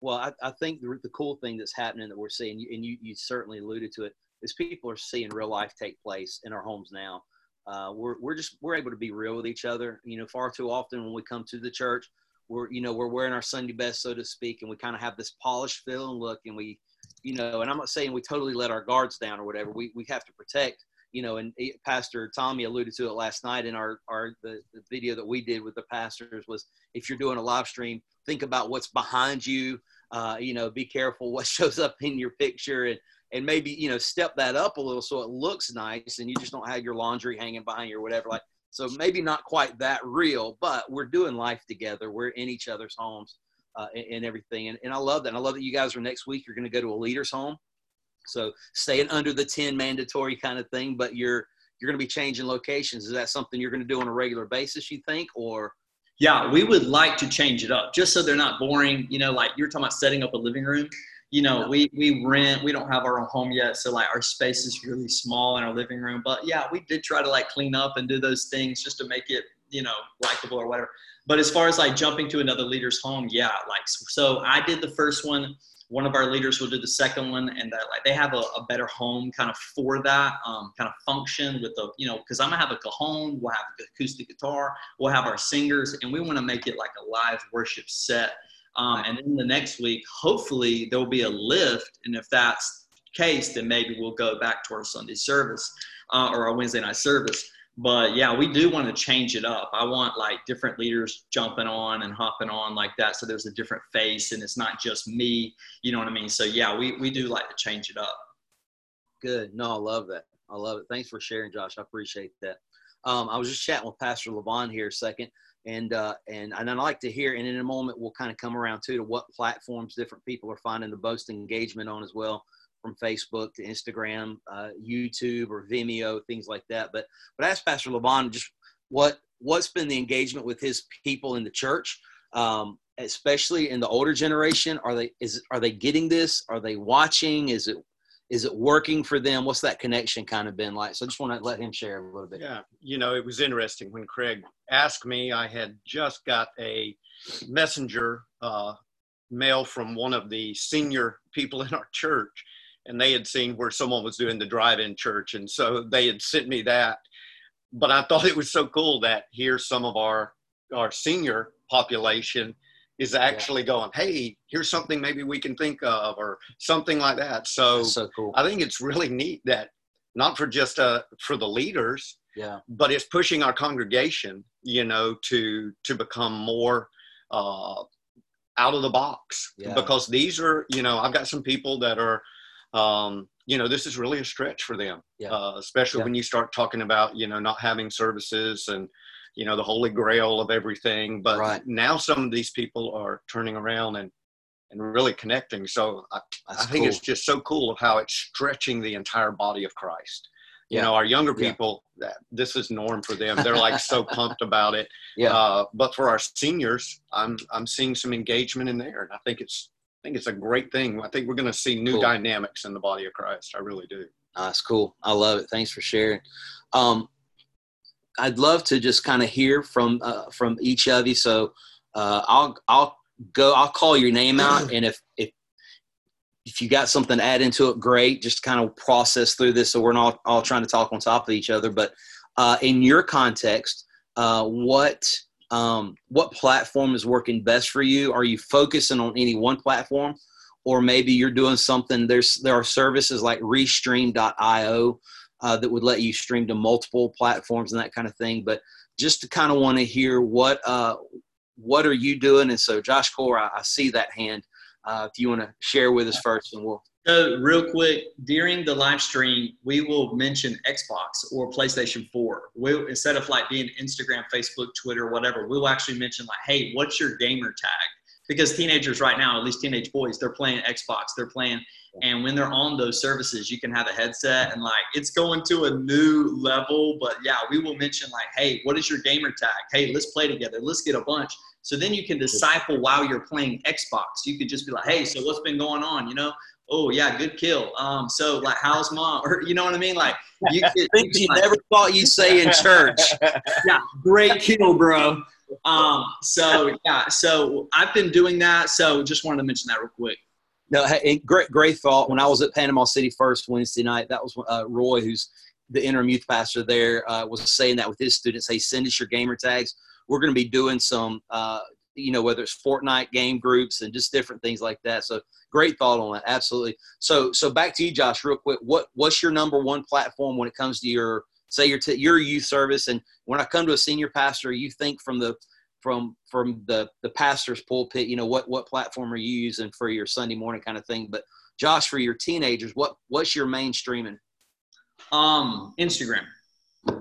Well, I, I think the, the cool thing that's happening that we're seeing, and you, you certainly alluded to it, is people are seeing real life take place in our homes now. Uh, we're, we're just we're able to be real with each other. You know, far too often when we come to the church, we're you know we're wearing our Sunday best, so to speak, and we kind of have this polished feel and look, and we, you know, and I'm not saying we totally let our guards down or whatever. We we have to protect, you know, and Pastor Tommy alluded to it last night in our our the, the video that we did with the pastors was if you're doing a live stream, think about what's behind you. Uh, you know, be careful what shows up in your picture and and maybe you know step that up a little so it looks nice and you just don't have your laundry hanging behind you or whatever like so maybe not quite that real but we're doing life together we're in each other's homes uh, and, and, everything and, and i love that and i love that you guys are next week you're going to go to a leader's home so staying under the 10 mandatory kind of thing but you're you're going to be changing locations is that something you're going to do on a regular basis you think or yeah, we would like to change it up just so they're not boring. You know, like you're talking about setting up a living room. You know, we we rent. We don't have our own home yet, so like our space is really small in our living room. But yeah, we did try to like clean up and do those things just to make it you know likable or whatever. But as far as like jumping to another leader's home, yeah, like so I did the first one. One of our leaders will do the second one and that like they have a, a better home kind of for that um, kind of function with the you know because i'm gonna have a cajon we'll have acoustic guitar we'll have our singers and we want to make it like a live worship set. Um, and then the next week hopefully there will be a lift and if that's the case then maybe we'll go back to our sunday service uh, or our wednesday night service but yeah, we do want to change it up. I want like different leaders jumping on and hopping on like that. So there's a different face and it's not just me. You know what I mean? So yeah, we, we do like to change it up. Good. No, I love that. I love it. Thanks for sharing, Josh. I appreciate that. Um, I was just chatting with Pastor Levon here a second, and uh, and and I'd like to hear. And in a moment, we'll kind of come around too to what platforms different people are finding the most engagement on as well from Facebook to Instagram, uh, YouTube or Vimeo, things like that. But but ask Pastor Levon just what what's been the engagement with his people in the church, um, especially in the older generation. Are they is are they getting this? Are they watching? Is it is it working for them? What's that connection kind of been like? So I just want to let him share a little bit. Yeah, you know, it was interesting when Craig asked me. I had just got a messenger uh, mail from one of the senior people in our church and they had seen where someone was doing the drive-in church and so they had sent me that but i thought it was so cool that here some of our our senior population is actually going, hey, here's something maybe we can think of, or something like that. So, so cool. I think it's really neat that not for just uh, for the leaders, Yeah. but it's pushing our congregation, you know, to to become more uh, out of the box. Yeah. Because these are, you know, I've got some people that are, um, you know, this is really a stretch for them, Yeah. uh, especially Yeah. when you start talking about, you know, not having services and, you know, the holy grail of everything. But Right. now some of these people are turning around and and really connecting. So I, I think cool. it's just so cool of how it's stretching the entire body of Christ. You Yeah. know, our younger people, that this is norm for them. They're like so pumped about it. Yeah. Uh, but for our seniors, I'm I'm seeing some engagement in there, and I think it's I think it's a great thing. I think we're going to see new Cool. dynamics in the body of Christ. I really do. That's cool. I love it. Thanks for sharing. Um, I'd love to just kind of hear from uh, from each of you. So uh, I'll I'll go. I'll call your name out, and if if if you got something to add into it, great. Just kind of process through this, so we're not all trying to talk on top of each other. But uh, in your context, uh, what um, what platform is working best for you? Are you focusing on any one platform? or maybe you're doing something there's there are services like restream.io uh, that would let you stream to multiple platforms and that kind of thing but just to kind of want to hear what uh, what are you doing and so josh core i, I see that hand uh, if you want to share with us first and we'll So, real quick, during the live stream, we will mention Xbox or PlayStation 4. We'll, instead of like being Instagram, Facebook, Twitter, whatever, we'll actually mention like, hey, what's your gamer tag? Because teenagers right now, at least teenage boys, they're playing Xbox, they're playing, and when they're on those services, you can have a headset and like it's going to a new level. But yeah, we will mention like, hey, what is your gamer tag? Hey, let's play together. Let's get a bunch. So then you can disciple while you're playing Xbox. You could just be like, hey, so what's been going on? You know, oh yeah, good kill. Um, so like, how's mom? Or you know what I mean? Like, you could, things you like, never thought you'd say in church yeah, great kill, bro. Um, so yeah, so I've been doing that. So just wanted to mention that real quick. No, hey, great, great thought. When I was at Panama City first Wednesday night, that was uh, Roy, who's the interim youth pastor there, uh, was saying that with his students. Hey, send us your gamer tags. We're going to be doing some, uh, you know, whether it's Fortnite game groups and just different things like that. So great thought on that. Absolutely. So, so back to you, Josh, real quick. What what's your number one platform when it comes to your say your t- your youth service? And when I come to a senior pastor, you think from the from from the the pastor's pulpit you know what what platform are you using for your sunday morning kind of thing but josh for your teenagers what what's your mainstreaming Um, Instagram.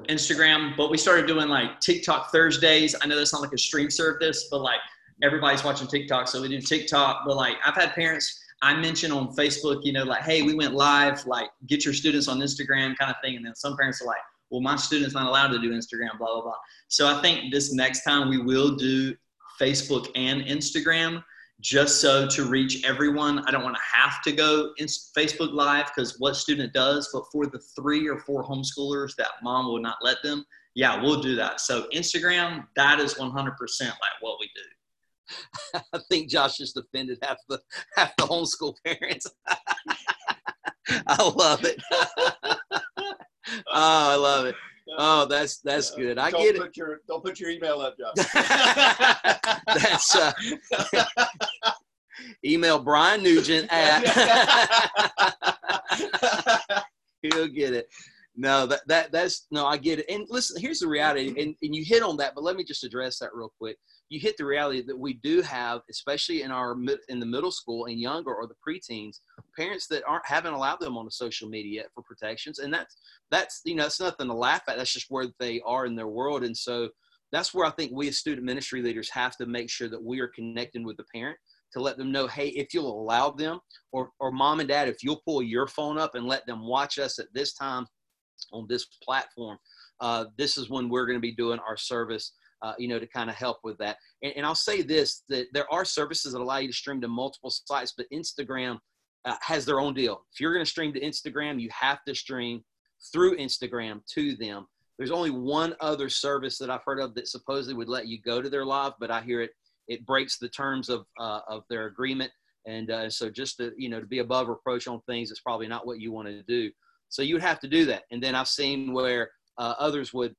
Instagram, but we started doing like TikTok Thursdays. I know that's not like a stream service, but like everybody's watching TikTok, so we do TikTok. But like I've had parents I mention on Facebook, you know, like, hey, we went live, like get your students on Instagram kind of thing. And then some parents are like, well, my student's not allowed to do Instagram, blah, blah, blah. So I think this next time we will do Facebook and Instagram just so to reach everyone. I don't want to have to go in Facebook Live because what student does, but for the three or four homeschoolers that mom will not let them, yeah, we'll do that. So Instagram, that is 100% like what we do. i think josh just offended half the half the homeschool parents i love it oh i love it oh that's that's good. I don't get it. put Your, don't put your email up, Josh. that's uh, email brian nugent at. He'll get it. No that, that that's no i get it. And listen here's the reality and, and you hit on that but let me just address that real quick you hit the reality that we do have especially in our in the middle school and younger or the preteens parents that aren't haven't allowed them on the social media for protections. And that's that's you know it's nothing to laugh at. That's just where they are in their world. And so that's where i think we as student ministry leaders have to make sure that we are connecting with the parent to let them know hey if you'll allow them or or mom and dad if you'll pull your phone up and let them watch us at this time on this platform uh, this is when we're going to be doing our service uh, you know to kind of help with that. And, and i'll say this that there are services that allow you to stream to multiple sites but instagram uh, has their own deal. If you're going to stream to instagram you have to stream through instagram to them. There's only one other service that i've heard of that supposedly would let you go to their live but i hear it it breaks the terms of uh, of their agreement. And uh, so just to you know to be above reproach on things is probably not what you want to do. So you would have to do that. And then i've seen where uh, others would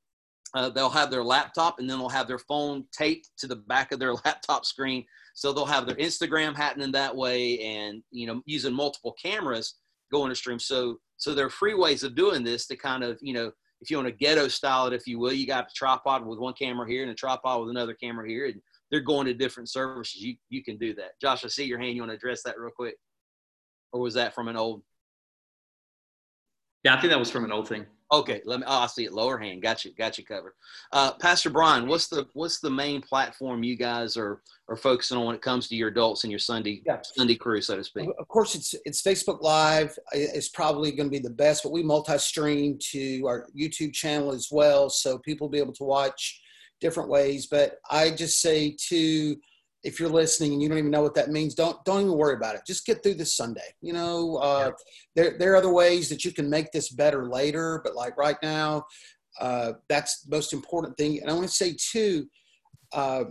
uh, they'll have their laptop and then they'll have their phone taped to the back of their laptop screen. So they'll have their Instagram happening that way, and you know, using multiple cameras going to stream. So so there are free ways of doing this to kind of you know, if you want to ghetto style it, if you will, you got a tripod with one camera here and a tripod with another camera here, and they're going to different services. You you can do that. Josh, I see your hand. You want to address that real quick, or was that from an old? Yeah, I think that was from an old thing. Okay, let me. Oh, I see it. Lower hand. Got you. Got you covered. Uh, Pastor Brian, what's the what's the main platform you guys are are focusing on when it comes to your adults and your Sunday Yeah. Sunday crew, so to speak? Of course, it's it's Facebook Live. It's probably going to be the best, but we multi-stream to our YouTube channel as well, so people will be able to watch different ways. But I just say to if you're listening and you don't even know what that means, don't don't even worry about it. Just get through this Sunday. You know, uh, there there are other ways that you can make this better later, but like right now, uh, that's the most important thing. And I want to say too, uh,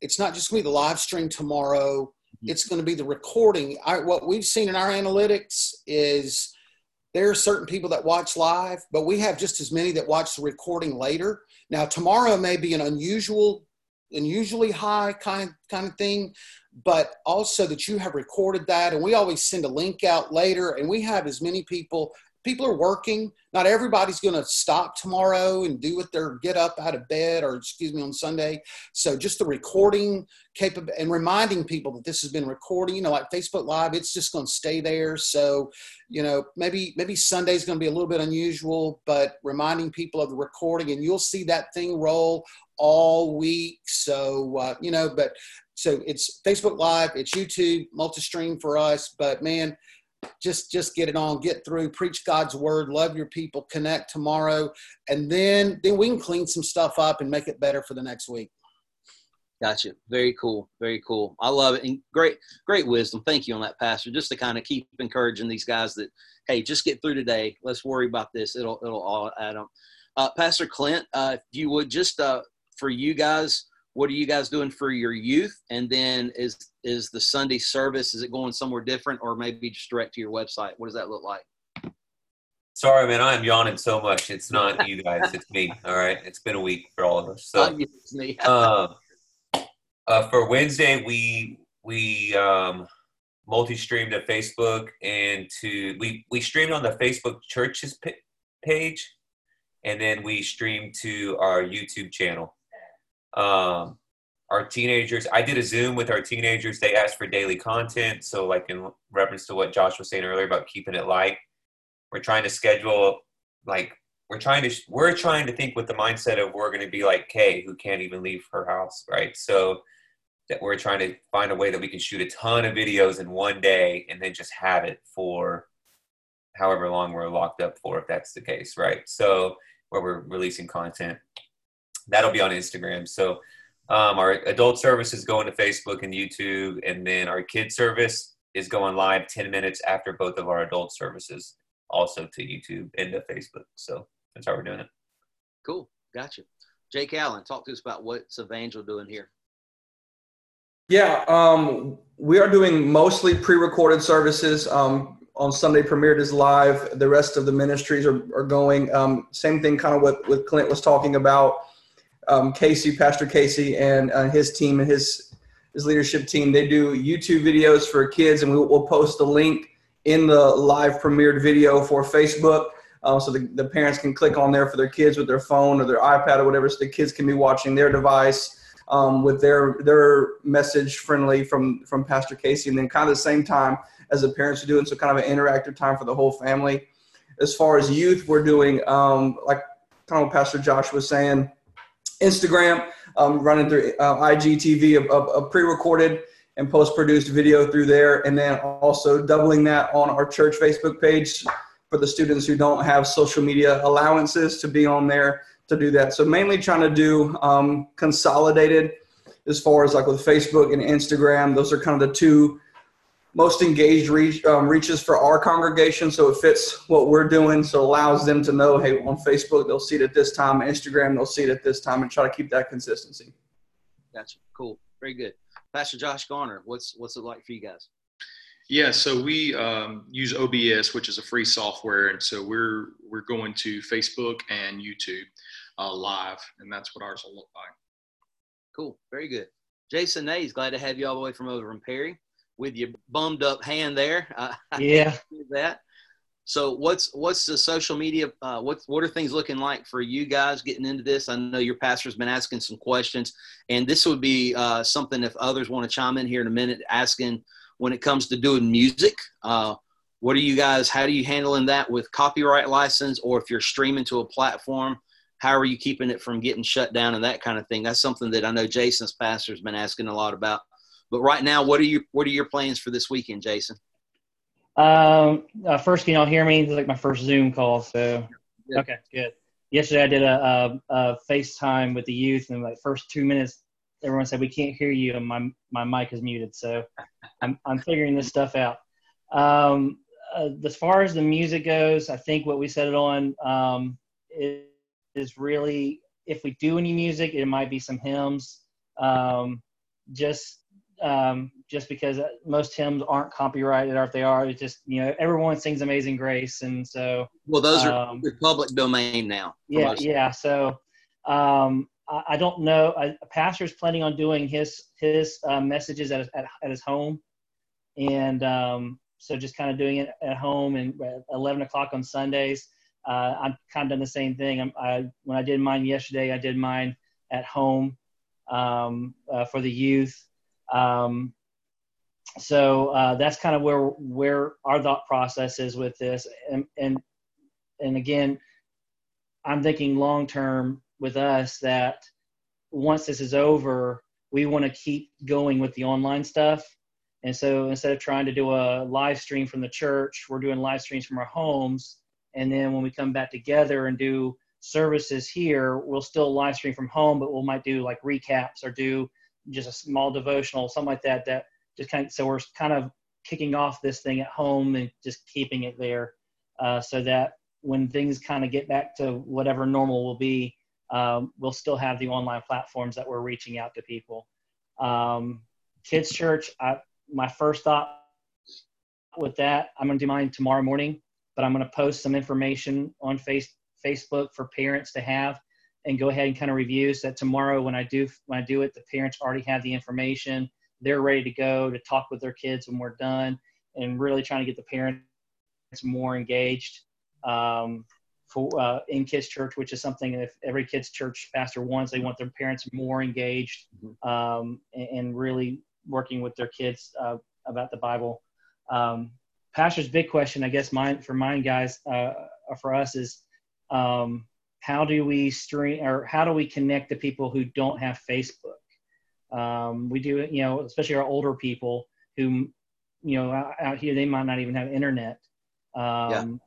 it's not just going to be the live stream tomorrow. It's going to be the recording. I, what we've seen in our analytics is there are certain people that watch live, but we have just as many that watch the recording later. Now tomorrow may be an unusual unusually high kind kind of thing but also that you have recorded that and we always send a link out later and we have as many people people are working. Not everybody's going to stop tomorrow and do what they're get up out of bed or excuse me on sunday. So just the recording capable and reminding people that this has been recording you know like facebook live it's just going to stay there. So you know maybe maybe sunday's going to be a little bit unusual but reminding people of the recording and you'll see that thing roll all week so uh, you know but so it's facebook live it's youtube multi-stream for us but man just just get it on get through preach god's word love your people connect tomorrow and then then we can clean some stuff up and make it better for the next week Gotcha. Very cool. Very cool. I love it. And great, great wisdom. Thank you on that, Pastor. Just to kind of keep encouraging these guys that, hey, just get through today. Let's worry about this. It'll it'll all add up. Uh, Pastor Clint, uh, if you would just uh, for you guys, what are you guys doing for your youth? And then is is the Sunday service? Is it going somewhere different, or maybe just direct to your website? What does that look like? Sorry, man. I am yawning so much. It's not you guys. It's me. All right. It's been a week for all of us. So. Uh, um, uh, for Wednesday, we we um, multi-streamed to Facebook and to we we streamed on the Facebook church's p- page, and then we streamed to our YouTube channel. Um, our teenagers, I did a Zoom with our teenagers. They asked for daily content, so like in reference to what Josh was saying earlier about keeping it light, we're trying to schedule like we're trying to we're trying to think with the mindset of we're going to be like Kay, who can't even leave her house, right? So that we're trying to find a way that we can shoot a ton of videos in one day and then just have it for however long we're locked up for, if that's the case, right? So where we're releasing content, that'll be on Instagram. So um, our adult service is going to Facebook and YouTube, and then our kid service is going live 10 minutes after both of our adult services, also to YouTube and to Facebook. So that's how we're doing it. Cool. Gotcha. Jake Allen, talk to us about what's Evangel doing here. Yeah, um, we are doing mostly pre-recorded services. Um, on Sunday, premiered is live. The rest of the ministries are, are going. Um, same thing, kind of what, what Clint was talking about. Um, Casey, Pastor Casey, and uh, his team and his his leadership team. They do YouTube videos for kids, and we, will post the link in the live premiered video for Facebook. Um, so the, the parents can click on there for their kids with their phone or their iPad or whatever, so the kids can be watching their device um, with their their message friendly from from Pastor Casey, and then kind of the same time as the parents are doing, so kind of an interactive time for the whole family. As far as youth, we're doing um, like kind of what Pastor Josh was saying, Instagram, um, running through uh, IGTV, a, a, pre-recorded and post-produced video through there, and then also doubling that on our church Facebook page for the students who don't have social media allowances to be on there to do that. So mainly trying to do um, consolidated as far as like with Facebook and Instagram. Those are kind of the two most engaged reach, um, reaches for our congregation. So it fits what we're doing. So it allows them to know, hey, on Facebook, they'll see it at this time. Instagram, they'll see it at this time and try to keep that consistency. Gotcha. Cool. Very good. Pastor Josh Garner, what's what's it like for you guys? Yeah, so we um, use OBS, which is a free software, and so we're we're going to Facebook and YouTube uh, live, and that's what ours will look like. Cool, very good. Jason Nays, glad to have you all the way from over in Perry with your bummed up hand there. Uh, yeah, that. So what's what's the social media? Uh, what what are things looking like for you guys getting into this? I know your pastor's been asking some questions, and this would be uh, something if others want to chime in here in a minute, asking when it comes to doing music. Uh, what are you guys? How do you handling that with copyright license, or if you're streaming to a platform? How are you keeping it from getting shut down and that kind of thing? That's something that I know Jason's pastor's been asking a lot about. But right now, what are you? What are your plans for this weekend, Jason? Um, uh, first, can y'all hear me? This is like my first Zoom call, so okay, good. Yesterday, I did a, a, a FaceTime with the youth, and like first two minutes, everyone said we can't hear you, and my my mic is muted. So I'm I'm figuring this stuff out. Um, uh, as far as the music goes, I think what we settled on um, is, is really if we do any music, it might be some hymns. Um, just um, just because most hymns aren't copyrighted, or if they are, it's just you know everyone sings Amazing Grace, and so Well, those are Um, public domain now. yeah, most. yeah. So um, I, I don't know. A, a pastor's planning on doing his his uh, messages at, his- at at his home, and um, so just kind of doing it at home and at eleven o'clock on Sundays. Uh, I'm kind of done the same thing. I'm, I when I did mine yesterday, I did mine at home um, uh, for the youth. Um, so uh, that's kind of where where our thought process is with this, and and and again, I'm thinking long term with us that once this is over, we want to keep going with the online stuff. And so instead of trying to do a live stream from the church, we're doing live streams from our homes. And then when we come back together and do services here, we'll still live stream from home, but we might do like recaps or do just a small devotional, something like that. That just kind of so we're kind of kicking off this thing at home and just keeping it there, uh, so that when things kind of get back to whatever normal will be, um, we'll still have the online platforms that we're reaching out to people. Um, kids church, I, my first thought with that, I'm going to do mine tomorrow morning, but I'm going to post some information on face, Facebook for parents to have and go ahead and kind of review so that tomorrow when I do when I do it, the parents already have the information. They're ready to go to talk with their kids when we're done and really trying to get the parents more engaged um, for uh, in kids church, which is something if every kids church pastor wants, they want their parents more engaged um, and, and really working with their kids uh, about the Bible. Um, pastor's big question, I guess, mine for mine guys, uh, for us is um, how do we stream or how do we connect to people who don't have Facebook? Um, we do, you know, especially our older people who, you know, out, out here they might not even have internet. Um,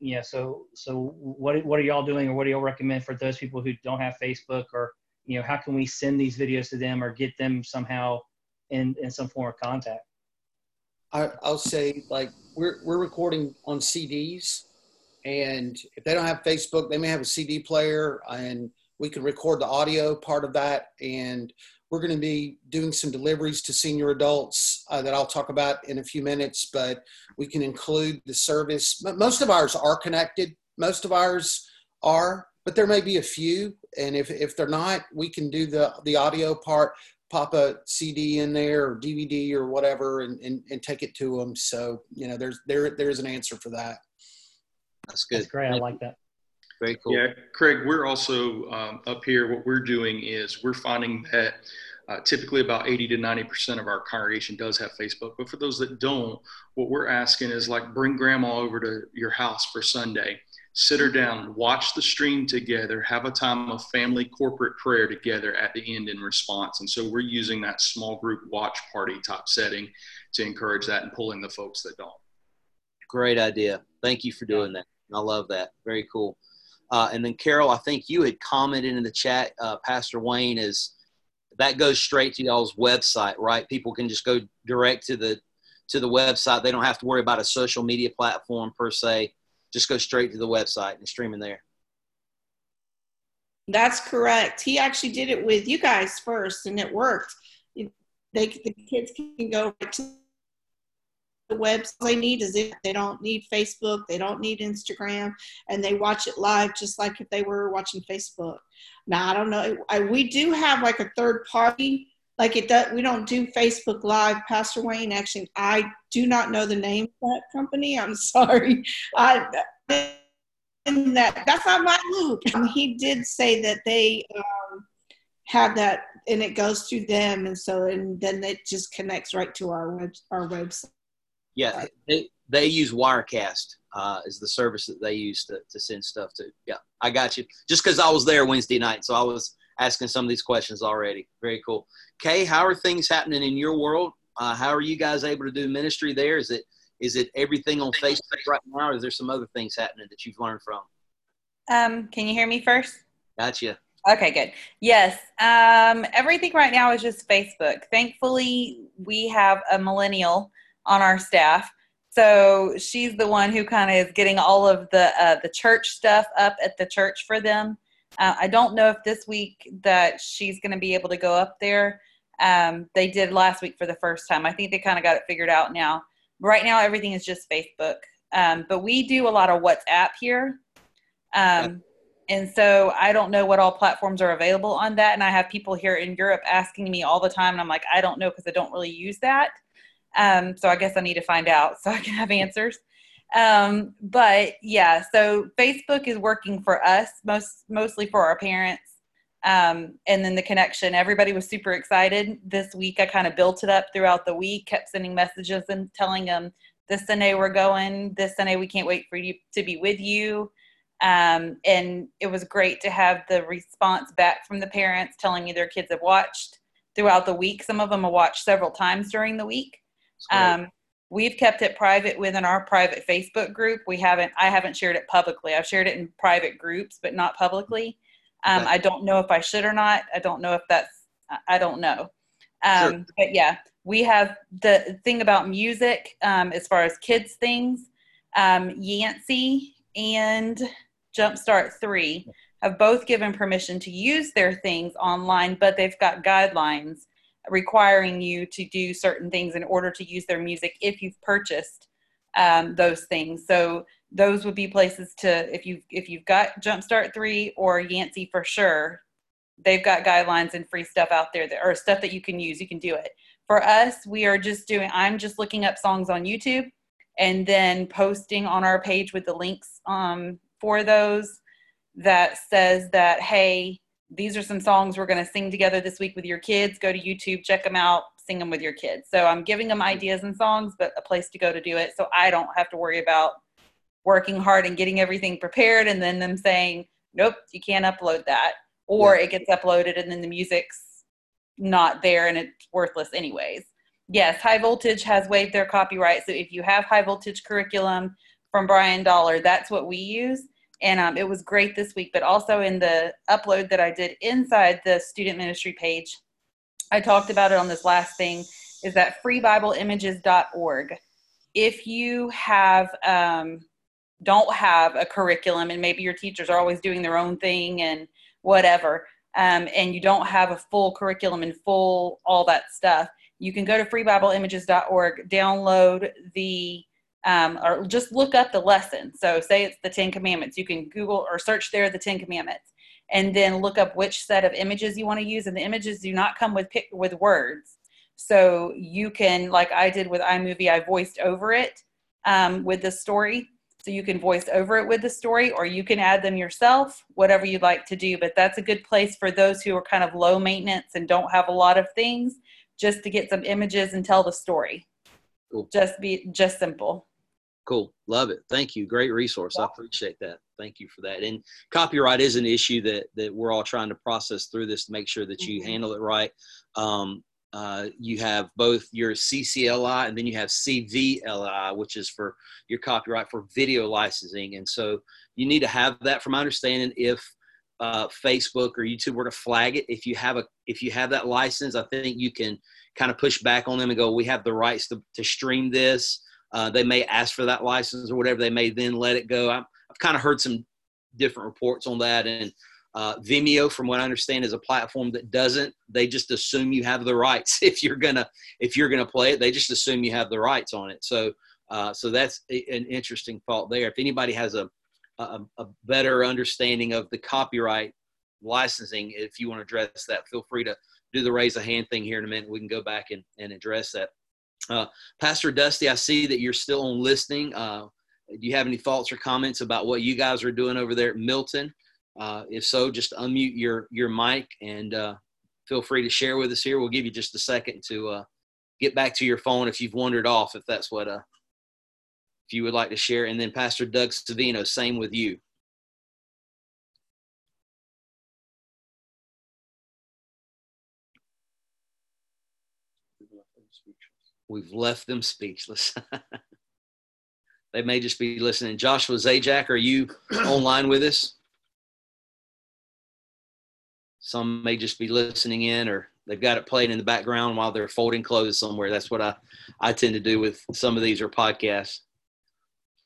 Yeah. yeah. So, so what what are y'all doing, or what do y'all recommend for those people who don't have Facebook, or you know, how can we send these videos to them or get them somehow in in some form of contact? I, I'll say like we're we're recording on CDs, and if they don't have Facebook, they may have a CD player, and we can record the audio part of that. And we're going to be doing some deliveries to senior adults uh, that I'll talk about in a few minutes. But we can include the service. Most of ours are connected. Most of ours are, but there may be a few. And if if they're not, we can do the the audio part pop a CD in there or DVD or whatever and, and, and take it to them. So, you know, there's, there, there's an answer for that. That's good. That's great. I like that. Very cool. Yeah, Craig, we're also um, up here. What we're doing is we're finding that uh, typically about 80 to 90% of our congregation does have Facebook. But for those that don't, what we're asking is like bring grandma over to your house for Sunday, sit her down, watch the stream together, have a time of family corporate prayer together at the end in response. And so we're using that small group watch party type setting to encourage that and pull in the folks that don't. Great idea. Thank you for doing that. I love that. Very cool. Uh, and then Carol, I think you had commented in the chat. Uh, Pastor Wayne is that goes straight to y'all's website, right? People can just go direct to the to the website. They don't have to worry about a social media platform per se. Just go straight to the website and stream in there. That's correct. He actually did it with you guys first, and it worked. They the kids can go right to webs. They need is it. They don't need Facebook. They don't need Instagram, and they watch it live just like if they were watching Facebook. Now I don't know. I, we do have like a third party. Like it does. We don't do Facebook Live. Pastor Wayne, actually, I do not know the name of that company. I'm sorry. I that that's not my loop. And he did say that they um, have that, and it goes through them, and so and then it just connects right to our web our website. Yeah, they they use Wirecast uh, is the service that they use to, to send stuff to. Yeah, I got you. Just because I was there Wednesday night, so I was asking some of these questions already. Very cool. Kay, how are things happening in your world? Uh, how are you guys able to do ministry there? Is it is it everything on Facebook right now, or is there some other things happening that you've learned from? Um, can you hear me first? Gotcha. Okay, good. Yes. Um, everything right now is just Facebook. Thankfully, we have a millennial on our staff. So she's the one who kind of is getting all of the uh, the church stuff up at the church for them. Uh, I don't know if this week that she's going to be able to go up there. Um, they did last week for the first time. I think they kind of got it figured out now. Right now, everything is just Facebook. Um, but we do a lot of WhatsApp here. Um, and so I don't know what all platforms are available on that. And I have people here in Europe asking me all the time. And I'm like, I don't know because I don't really use that. Um, so I guess I need to find out so I can have answers. Um, but yeah, so Facebook is working for us, most mostly for our parents. Um, and then the connection, everybody was super excited this week. I kind of built it up throughout the week, kept sending messages and telling them this Sunday we're going, this Sunday we can't wait for you to be with you. Um, and it was great to have the response back from the parents telling me their kids have watched throughout the week. Some of them have watched several times during the week. Um, we've kept it private within our private Facebook group. We haven't, I haven't shared it publicly. I've shared it in private groups, but not publicly. Um, okay. I don't know if I should or not. I don't know if that's, I don't know. Um, sure. But yeah, we have the thing about music um, as far as kids things. Um, Yancy and Jumpstart 3 have both given permission to use their things online, but they've got guidelines requiring you to do certain things in order to use their music if you've purchased um, those things. So those would be places to if you if you've got Jumpstart three or Yancy for sure, they've got guidelines and free stuff out there that or stuff that you can use. You can do it. For us, we are just doing. I'm just looking up songs on YouTube and then posting on our page with the links um, for those that says that hey these are some songs we're going to sing together this week with your kids. Go to YouTube, check them out, sing them with your kids. So I'm giving them ideas and songs, but a place to go to do it. So I don't have to worry about working hard and getting everything prepared and then them saying, nope, you can't upload that. Or yeah. it gets uploaded and then the music's not there and it's worthless anyways. Yes, High Voltage has waived their copyright. So if you have High Voltage curriculum from Brian Dollar, that's what we use and um, it was great this week but also in the upload that i did inside the student ministry page i talked about it on this last thing is that freebibleimages.org if you have um, don't have a curriculum and maybe your teachers are always doing their own thing and whatever um, and you don't have a full curriculum and full all that stuff you can go to freebibleimages.org download the um, or just look up the lesson. So, say it's the Ten Commandments, you can Google or search there the Ten Commandments, and then look up which set of images you want to use. And the images do not come with with words, so you can, like I did with iMovie, I voiced over it um, with the story. So you can voice over it with the story, or you can add them yourself, whatever you'd like to do. But that's a good place for those who are kind of low maintenance and don't have a lot of things, just to get some images and tell the story. Cool. Just be just simple. Cool. Love it. Thank you. Great resource. I appreciate that. Thank you for that. And copyright is an issue that, that we're all trying to process through this to make sure that you mm-hmm. handle it right. Um, uh, you have both your CCLI and then you have CVLI, which is for your copyright for video licensing. And so you need to have that from my understanding if uh, Facebook or YouTube were to flag it. If you have a if you have that license, I think you can kind of push back on them and go, we have the rights to, to stream this uh, they may ask for that license or whatever. They may then let it go. i have kind of heard some different reports on that, and Uh, Vimeo, from what I understand, is a platform that doesn't. They just assume you have the rights if you're gonna if you're gonna play it. They just assume you have the rights on it. So uh, so that's an interesting thought there. If anybody has a, a, a better understanding of the copyright licensing, if you want to address that, feel free to do the raise a hand thing here in a minute. We can go back and, and address that. Uh, Pastor Dusty, I see that you're still on listening. Uh, do you have any thoughts or comments about what you guys are doing over there at Milton? Uh, if so, just unmute your your mic and uh, feel free to share with us here. We'll give you just a second to uh, get back to your phone if you've wandered off, if that's what uh, if you would like to share. And then Pastor Doug Savino, same with you. We've left them speechless. they may just be listening. Joshua Zajac, are you online with us? Some may just be listening in or they've got it playing in the background while they're folding clothes somewhere. That's what I, I tend to do with some of these or podcasts.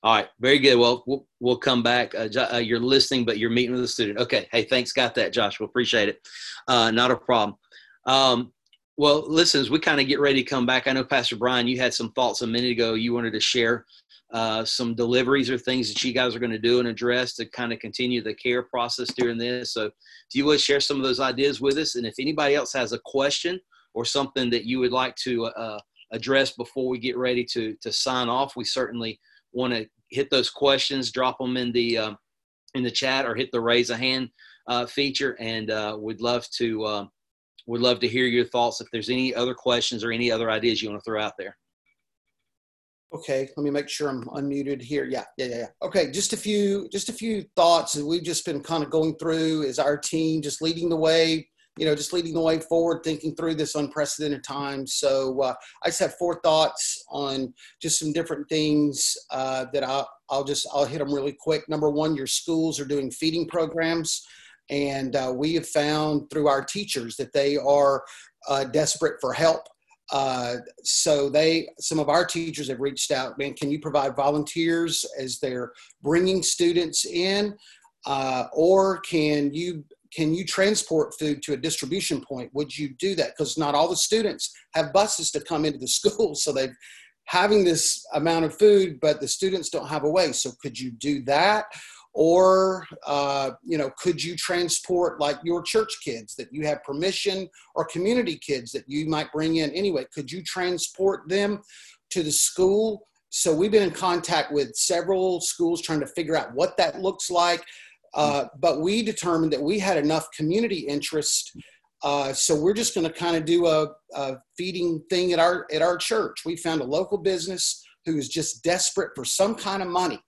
All right, very good. Well, we'll, we'll come back. Uh, uh, you're listening, but you're meeting with a student. Okay. Hey, thanks. Got that, Joshua. Appreciate it. Uh, not a problem. Um, well, listen, as we kind of get ready to come back, I know Pastor Brian, you had some thoughts a minute ago. You wanted to share uh, some deliveries or things that you guys are going to do and address to kind of continue the care process during this. So, if you would share some of those ideas with us, and if anybody else has a question or something that you would like to uh, address before we get ready to to sign off, we certainly want to hit those questions, drop them in the um, in the chat, or hit the raise a hand uh, feature, and uh, we'd love to um, would love to hear your thoughts if there's any other questions or any other ideas you want to throw out there. Okay, let me make sure I'm unmuted here. Yeah, yeah, yeah. Okay, just a few, just a few thoughts that we've just been kind of going through as our team, just leading the way. You know, just leading the way forward, thinking through this unprecedented time. So uh, I just have four thoughts on just some different things uh, that I'll, I'll just I'll hit them really quick. Number one, your schools are doing feeding programs. And uh, we have found through our teachers that they are uh, desperate for help. Uh, so they, some of our teachers have reached out, man, can you provide volunteers as they're bringing students in? Uh, or can you can you transport food to a distribution point? Would you do that? Because not all the students have buses to come into the school, so they've having this amount of food, but the students don't have a way. So could you do that? or uh, you know could you transport like your church kids that you have permission or community kids that you might bring in anyway could you transport them to the school so we've been in contact with several schools trying to figure out what that looks like uh, but we determined that we had enough community interest uh, so we're just going to kind of do a, a feeding thing at our at our church we found a local business who is just desperate for some kind of money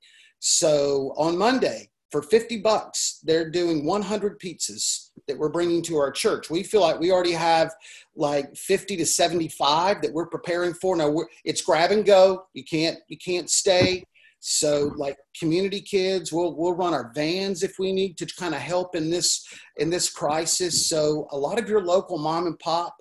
so on Monday, for 50 bucks, they're doing 100 pizzas that we're bringing to our church. We feel like we already have like 50 to 75 that we're preparing for. Now it's grab and go. You can't you can't stay. So like community kids, we'll we'll run our vans if we need to kind of help in this in this crisis. So a lot of your local mom and pop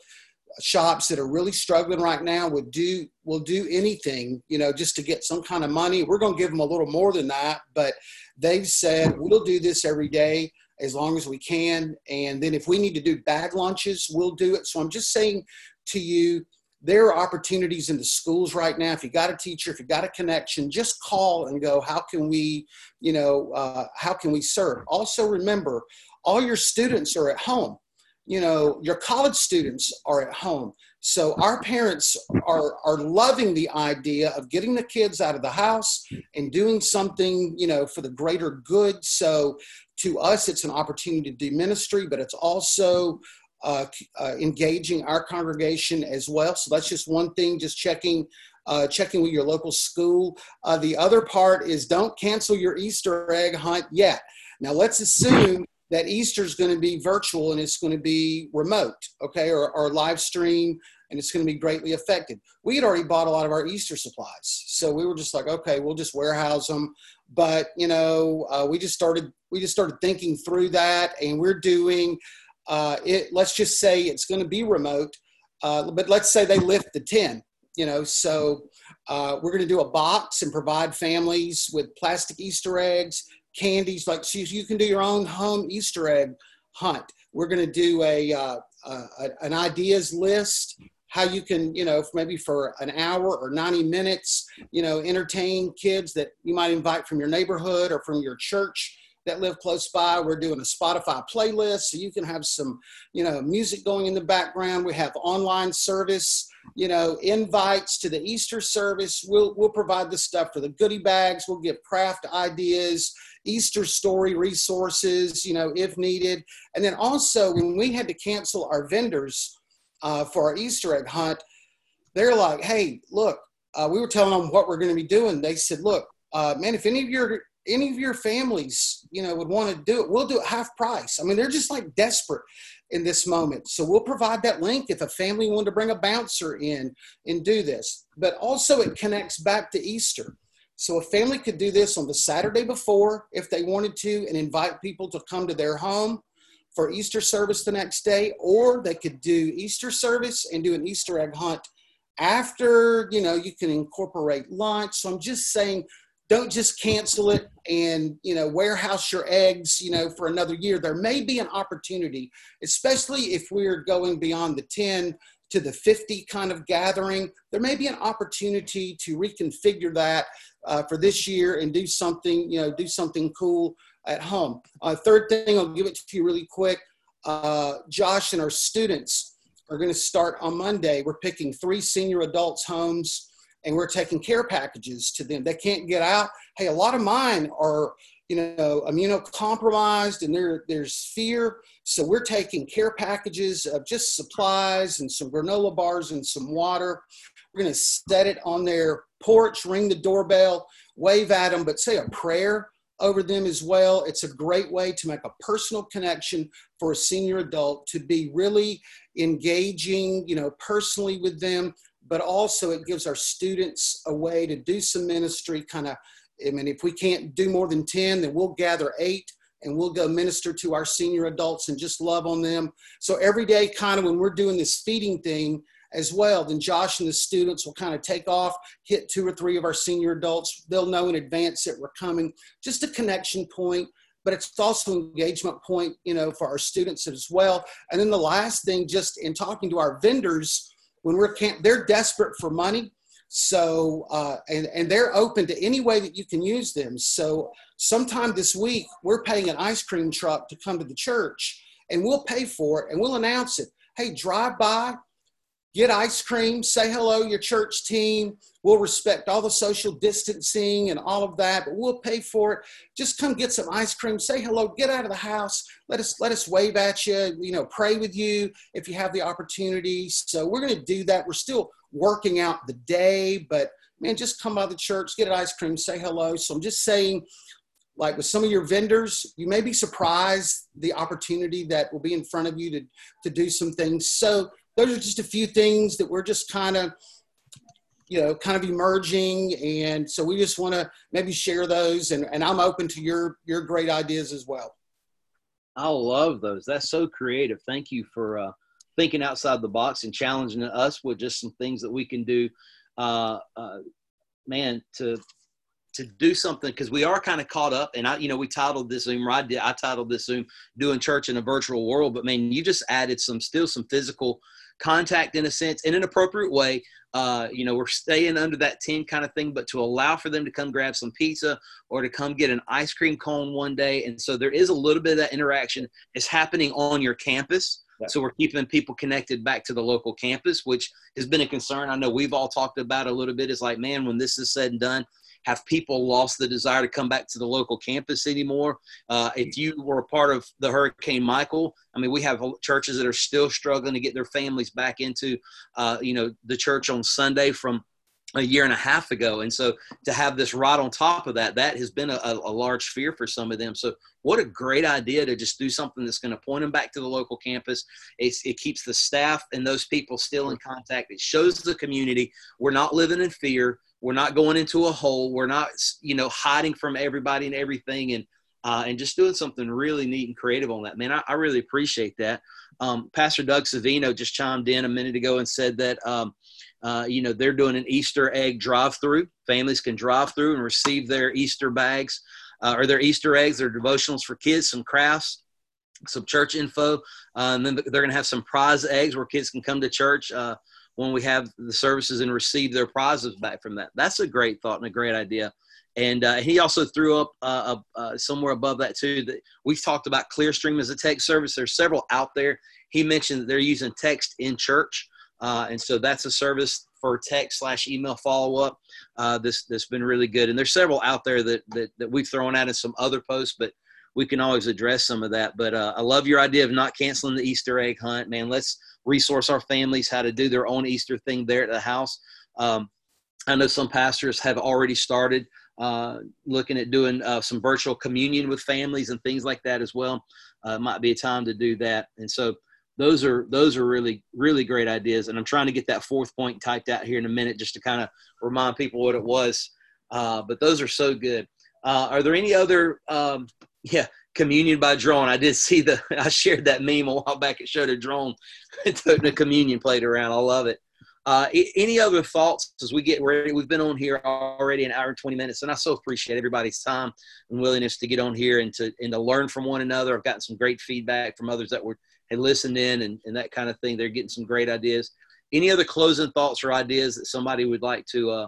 shops that are really struggling right now would do will do anything you know just to get some kind of money we're going to give them a little more than that but they've said we'll do this every day as long as we can and then if we need to do bag lunches we'll do it so i'm just saying to you there are opportunities in the schools right now. If you got a teacher if you got a connection just call and go how can we you know uh, how can we serve? Also remember all your students are at home. You know your college students are at home. So our parents are are loving the idea of getting the kids out of the house and doing something you know for the greater good. So to us it's an opportunity to do ministry but it's also uh, uh, engaging our congregation as well so that's just one thing just checking uh, checking with your local school uh, the other part is don't cancel your easter egg hunt yet now let's assume that Easter is going to be virtual and it's going to be remote, okay, or, or live stream, and it's going to be greatly affected. We had already bought a lot of our Easter supplies, so we were just like, okay, we'll just warehouse them. But you know, uh, we just started we just started thinking through that, and we're doing uh, it. Let's just say it's going to be remote, uh, but let's say they lift the ten. You know, so uh, we're going to do a box and provide families with plastic Easter eggs candies like so you can do your own home easter egg hunt. We're going to do a, uh, uh, an ideas list how you can, you know, maybe for an hour or 90 minutes, you know, entertain kids that you might invite from your neighborhood or from your church that live close by. We're doing a Spotify playlist so you can have some, you know, music going in the background. We have online service, you know, invites to the Easter service. We'll we'll provide the stuff for the goodie bags. We'll give craft ideas, Easter story resources, you know, if needed. And then also when we had to cancel our vendors uh, for our Easter egg hunt, they're like, hey, look, uh, we were telling them what we're going to be doing. They said, look, uh, man, if any of your any of your families, you know, would want to do it, we'll do it half price. I mean, they're just like desperate in this moment. So we'll provide that link if a family wanted to bring a bouncer in and do this. But also it connects back to Easter. So a family could do this on the Saturday before if they wanted to and invite people to come to their home for Easter service the next day, or they could do Easter service and do an Easter egg hunt after. You know, you can incorporate lunch. So I'm just saying, don't just cancel it and you know warehouse your eggs you know for another year there may be an opportunity especially if we're going beyond the 10 to the 50 kind of gathering there may be an opportunity to reconfigure that uh, for this year and do something you know do something cool at home. Uh, third thing, I'll give it to you really quick. Uh, Josh and our students are going to start on Monday. We're picking three senior adults' homes and we're taking care packages to them. They can't get out. Hey, a lot of mine are, you know, immunocompromised and there, there's fear. So we're taking care packages of just supplies and some granola bars and some water. We're going to set it on their porch, ring the doorbell, wave at them, but say a prayer over them as well. It's a great way to make a personal connection for a senior adult to be really engaging, you know, personally with them, but also it gives our students a way to do some ministry kind of I mean, if we can't do more than 10, then we'll gather eight and we'll go minister to our senior adults and just love on them. So every day, kind of when we're doing this feeding thing, as well. Then Josh and the students will kind of take off, hit two or three of our senior adults. They'll know in advance that we're coming. Just a connection point, but it's also an engagement point, you know, for our students as well. And then the last thing, just in talking to our vendors, when we're camp, they're desperate for money. So, uh, and, and they're open to any way that you can use them. So, sometime this week, we're paying an ice cream truck to come to the church and we'll pay for it and we'll announce it. Hey, drive by, get ice cream, say hello your church team. We'll respect all the social distancing and all of that, but we'll pay for it. Just come get some ice cream, say hello, get out of the house. Let us let us wave at you, you know, pray with you if you have the opportunity. So we're going to do that. We're still working out the day, but man, just come by the church, get an ice cream, say hello. So I'm just saying like with some of your vendors, you may be surprised the opportunity that will be in front of you to, to do some things. So those are just a few things that we're just kind of you know kind of emerging. And so we just want to maybe share those. And, and i'm open to your your great ideas as well. I love those. That's so creative. Thank you for uh, thinking outside the box and challenging us with just some things that we can do uh, uh, man to to do something. Because we are kind of caught up. And i you know we titled this zoom right i titled this zoom doing church in a virtual world. But man you just added some still some physical contact in a sense in an appropriate way. Uh, you know, we're staying under that 10 kind of thing, but to allow for them to come grab some pizza or to come get an ice cream cone one day. And so there is a little bit of that interaction is happening on your campus. So we're keeping people connected back to the local campus, which has been a concern. I know we've all talked about a little bit. It's like, man, when this is said and done, have people lost the desire to come back to the local campus anymore? Uh, if you were a part of the Hurricane Michael, I mean, we have churches that are still struggling to get their families back into, uh, you know, the church on Sunday from a year and a half ago. And so to have this right on top of that, that has been a, a, large fear for some of them. So what a great idea to just do something that's going to point them back to the local campus. It's, it keeps the staff and those people still in contact. It shows the community we're not living in fear. We're not going into a hole. We're not, you know, hiding from everybody and everything, and uh, and just doing something really neat and creative on that. Man, I, I really appreciate that. Um, Pastor Doug Savino just chimed in a minute ago and said that. Um, uh, you know they're doing an Easter egg drive-through. Families can drive through and receive their Easter bags uh, or their Easter eggs, their devotionals for kids, some crafts. some church info. Uh, and then they're going to have some prize eggs where kids can come to church uh, when we have the services and receive their prizes back from that. That's a great thought and a great idea. And uh, he also threw up uh, uh, somewhere above that too that we've talked about Clearstream as a text service. There's several out there. He mentioned that they're using text in church, uh, and so that's a service for text slash email follow up. Uh, this that's been really good. And there's several out there that that, that we've thrown out in some other posts, but we can always address some of that. But uh, I love your idea of not canceling the Easter egg hunt, man. Let's resource our families how to do their own Easter thing there at the house. Um, I know some pastors have already started uh, looking at doing uh, some virtual communion with families and things like that as well. Uh, might be a time to do that. And so those are those are really really great ideas. And I'm trying to get that fourth point typed out here in a minute just to kind of remind people what it was. Uh, but those are so good. Uh, are there any other um, yeah communion by drone? I did see the I shared that meme a while back. It showed a drone toting a communion plate around. I love it. Uh, any other thoughts as we get ready? We've been on here already an hour and 20 minutes, and I so appreciate everybody's time and willingness to get on here and to and to learn from one another. I've gotten some great feedback from others that were had listened in and, and that kind of thing. They're getting some great ideas. Any other closing thoughts or ideas that somebody would like to uh,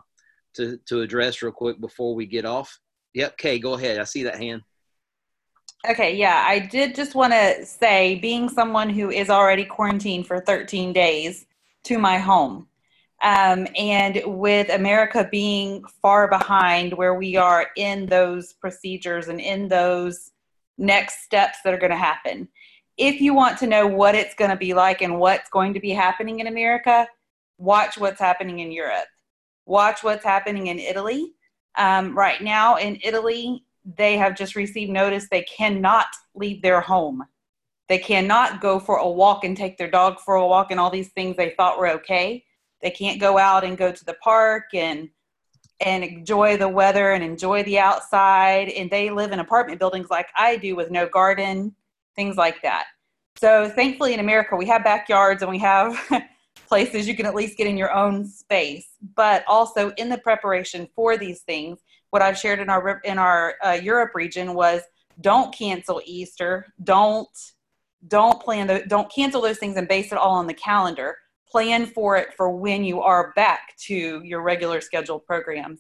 to to address real quick before we get off? Yep, Kay, go ahead. I see that hand. Okay, yeah, I did just want to say, being someone who is already quarantined for 13 days to my home. Um, and with America being far behind where we are in those procedures and in those next steps that are going to happen, if you want to know what it's going to be like and what's going to be happening in America, watch what's happening in Europe. Watch what's happening in Italy. Um, right now in Italy, they have just received notice they cannot leave their home. They cannot go for a walk and take their dog for a walk and all these things they thought were okay. They can't go out and go to the park and and enjoy the weather and enjoy the outside. And they live in apartment buildings like I do with no garden, things like that. So thankfully in America we have backyards and we have places you can at least get in your own space. But also in the preparation for these things, what I've shared in our in our uh, Europe region was don't cancel Easter, don't don't plan the, don't cancel those things and base it all on the calendar. Plan for it for when you are back to your regular scheduled programs.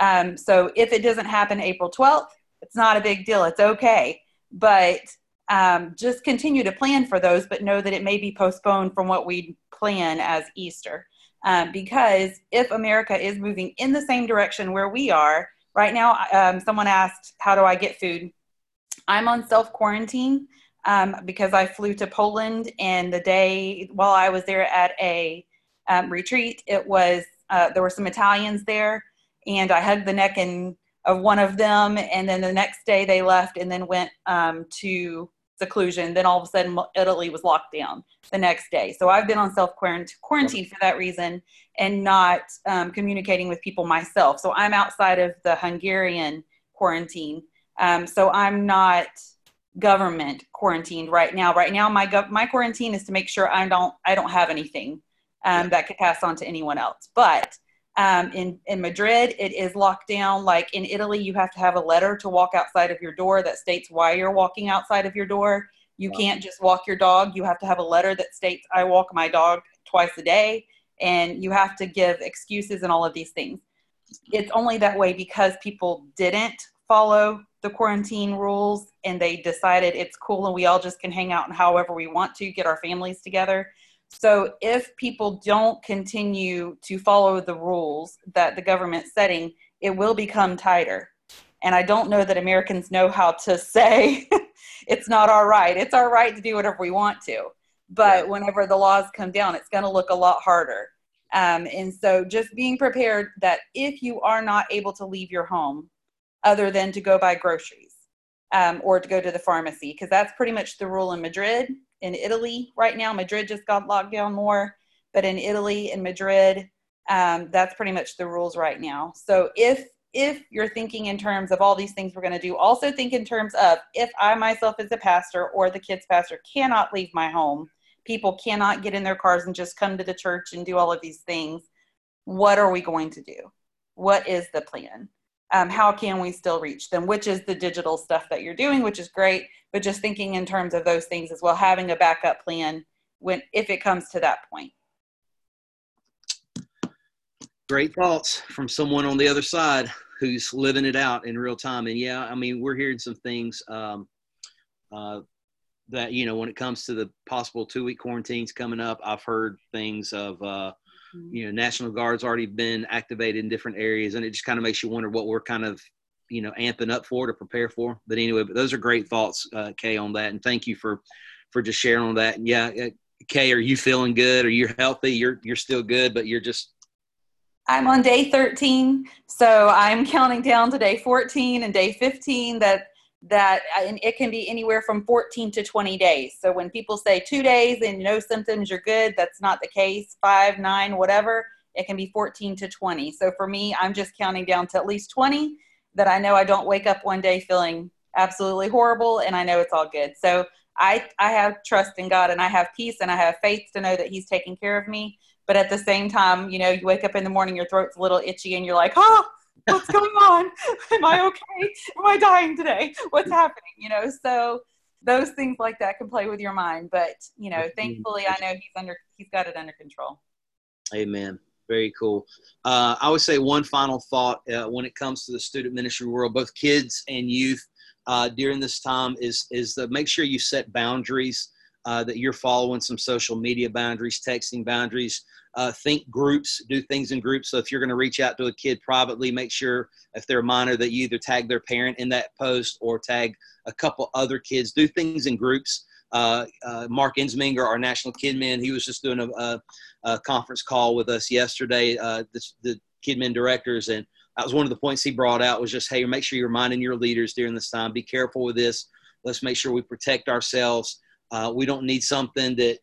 Um, so if it doesn't happen april 12th it's not a big deal. It's okay. But um, just continue to plan for those but know that it may be postponed from what we plan as easter. Um, because if america is moving in the same direction where we are right now um, someone asked how do i get food? I'm on self quarantine um, because I flew to Poland, and the day while I was there at a um, retreat, it was uh, there were some Italians there, and I hugged the neck and of one of them, and then the next day they left and then went um, to seclusion. Then all of a sudden, Italy was locked down the next day. So I've been on self quarantine for that reason and not um, communicating with people myself. So I'm outside of the Hungarian quarantine. Um, so I'm not government quarantined right now. Right now, my gov- my quarantine is to make sure I don't I don't have anything um, that could pass on to anyone else. But um, in in Madrid, it is locked down. Like in Italy, you have to have a letter to walk outside of your door that states why you're walking outside of your door. You wow. can't just walk your dog. You have to have a letter that states I walk my dog twice a day, and you have to give excuses and all of these things. It's only that way because people didn't follow the quarantine rules and they decided it's cool and we all just can hang out and however we want to get our families together. So if people don't continue to follow the rules that the government's setting, it will become tighter. And I don't know that Americans know how to say it's not our right. It's our right to do whatever we want to. But whenever the laws come down, it's going to look a lot harder. Um, and so just being prepared that if you are not able to leave your home, other than to go buy groceries um, or to go to the pharmacy because that's pretty much the rule in Madrid. In Italy, right now, Madrid just got locked down more, but in Italy and Madrid, um, that's pretty much the rules right now. So if if you're thinking in terms of all these things we're going to do, also think in terms of if I myself as a pastor or the kids pastor cannot leave my home, people cannot get in their cars and just come to the church and do all of these things. What are we going to do? What is the plan? Um, how can we still reach them? Which is the digital stuff that you're doing, which is great, but just thinking in terms of those things as well, having a backup plan when if it comes to that point. Great thoughts from someone on the other side who's living it out in real time. And yeah, I mean, we're hearing some things um, uh, that you know when it comes to the possible two week quarantines coming up. I've heard things of uh. You know National Guard's already been activated in different areas, and it just kind of makes you wonder what we're kind of you know amping up for to prepare for. But anyway, but those are great thoughts, uh, Kay, on that, and thank you for for just sharing on that. And yeah, uh, Kay, are you feeling good? Are you healthy? You're you're still good, but you're just I'm on day 13, so I'm counting down to day 14 and day 15 that that uh, and it can be anywhere from 14 to 20 days. So when people say 2 days and no symptoms you're good, that's not the case. 5, 9, whatever, it can be 14 to 20. So for me, I'm just counting down to at least 20 that I know I don't wake up one day feeling absolutely horrible and I know it's all good. So I I have trust in God and I have peace and I have faith to know that he's taking care of me. But at the same time, you know, you wake up in the morning, your throat's a little itchy and you're like, "Oh, what's going on? Am I okay? Am I dying today? What's happening? You know, so those things like that can play with your mind. But you know, thankfully, I know he's under he's got it under control. Amen. Very cool. Uh, I would say one final thought uh, when it comes to the student ministry world, both kids and youth uh, during this time is is that make sure you set boundaries. Uh, that you're following some social media boundaries, texting boundaries. Uh, think groups, do things in groups. So if you're going to reach out to a kid privately, make sure if they're a minor that you either tag their parent in that post or tag a couple other kids. Do things in groups. Uh, uh, Mark Entzminger, our national kidmin, he was just doing a, a, a conference call with us yesterday, uh, the, the kidmin directors, and that was one of the points he brought out was just, hey, make sure you're reminding your leaders during this time. Be careful with this. Let's make sure we protect ourselves. Uh, we don't need something that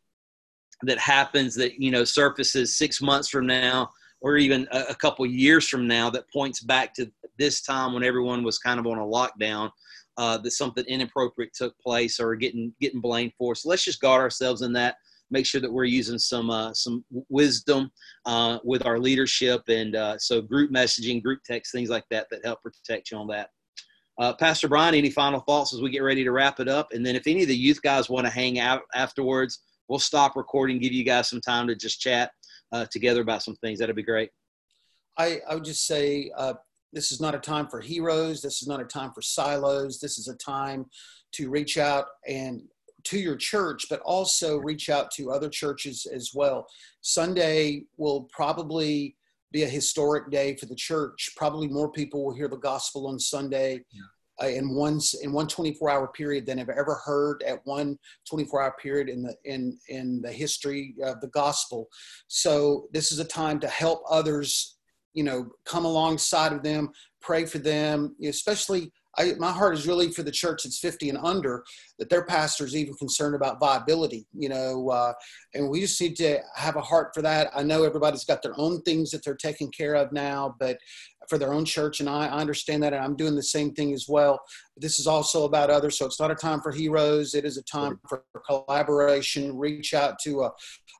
that happens that you know surfaces six months from now or even a, a couple years from now that points back to this time when everyone was kind of on a lockdown uh, that something inappropriate took place or getting getting blamed for. So let's just guard ourselves in that. Make sure that we're using some uh, some wisdom uh, with our leadership, and uh, so group messaging, group text, things like that that help protect you on that. Uh, Pastor Brian, any final thoughts as we get ready to wrap it up? And then if any of the youth guys want to hang out afterwards, we'll stop recording, give you guys some time to just chat uh, together about some things. That'd be great. I, I would just say uh, this is not a time for heroes. This is not a time for silos. This is a time to reach out and to your church, but also reach out to other churches as well. Sunday will probably be a historic day for the church. Probably more people will hear the gospel on Sunday uh, in one in one 24 hour period than have ever heard at one 24 hour period in the in in the history of the gospel. So this is a time to help others. You know, come alongside of them, pray for them, especially. I, my heart is really for the church that's 50 and under, that their pastor's even concerned about viability, you know, uh, and we just need to have a heart for that. I know everybody's got their own things that they're taking care of now, but for their own church, and I, I understand that, and I'm doing the same thing as well. This is also about others, so it's not a time for heroes. It is a time for collaboration. Reach out to a,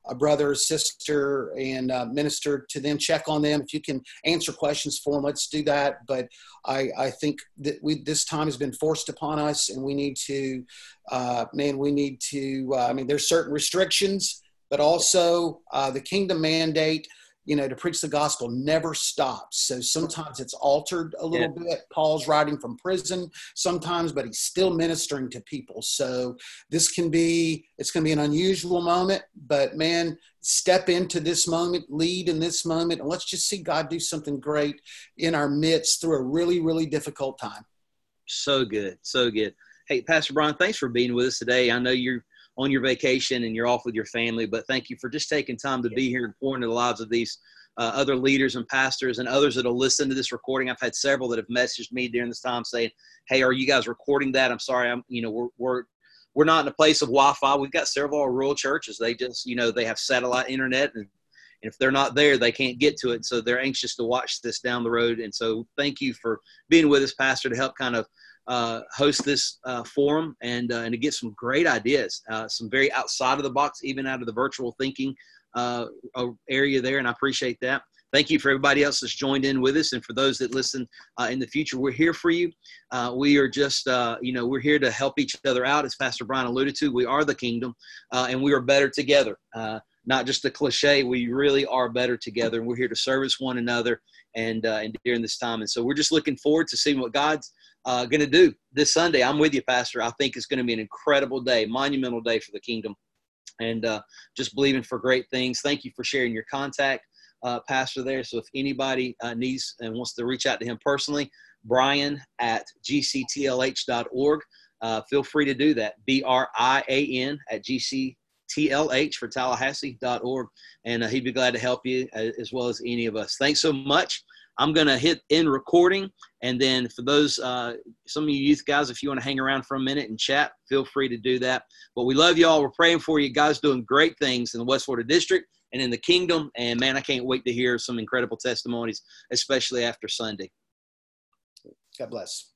a brother or sister and uh, minister to them. Check on them if you can answer questions for them. Let's do that. But I, I think that we this time has been forced upon us, and we need to, uh, man, we need to. Uh, I mean, there's certain restrictions, but also uh, the kingdom mandate you know, to preach the gospel never stops. So sometimes it's altered a little yeah. bit. Paul's writing from prison sometimes, but he's still ministering to people. So this can be, it's going to be an unusual moment, but man, step into this moment, lead in this moment, and let's just see God do something great in our midst through a really, really difficult time. So good. So good. Hey, Pastor Brian, thanks for being with us today. I know you're on your vacation and you're off with your family. But thank you for just taking time to be here and pouring into the lives of these uh, other leaders and pastors and others that'll listen to this recording. I've had several that have messaged me during this time saying, "Hey, are you guys recording that?" I'm sorry, I'm you know we're we're we're not in a place of Wi-Fi. We've got several rural churches. They just you know they have satellite internet and. And if they're not there, they can't get to it. So they're anxious to watch this down the road. And so thank you for being with us, Pastor, to help kind of uh, host this uh, forum and uh, and to get some great ideas, uh, some very outside of the box, even out of the virtual thinking uh, area there. And I appreciate that. thank you for everybody else that's joined in with us, and for those that listen in the future. We're here for you. We are just, you know, we're here to help each other out, as Pastor Brian alluded to. We are the kingdom, and we are better together. Not just a cliche. We really are better together, and we're here to service one another and uh, and during this time. And so we're just looking forward to seeing what God's uh, going to do this Sunday. I'm with you, Pastor. I think it's going to be an incredible day, monumental day for the kingdom, and uh, just believing for great things. Thank you for sharing your contact, uh, Pastor. There. So if anybody uh, needs and wants to reach out to him personally, Brian at gctlh.org. Uh, feel free to do that. B R I A N at GC TLH for Tallahassee.org. And uh, he'd be glad to help you uh, as well as any of us. Thanks so much. I'm going to hit end recording. And then for those, uh, some of you youth guys, if you want to hang around for a minute and chat, feel free to do that. But we love you all. We're praying for you guys doing great things in the West Florida District and in the kingdom. And man, I can't wait to hear some incredible testimonies, especially after Sunday. God bless.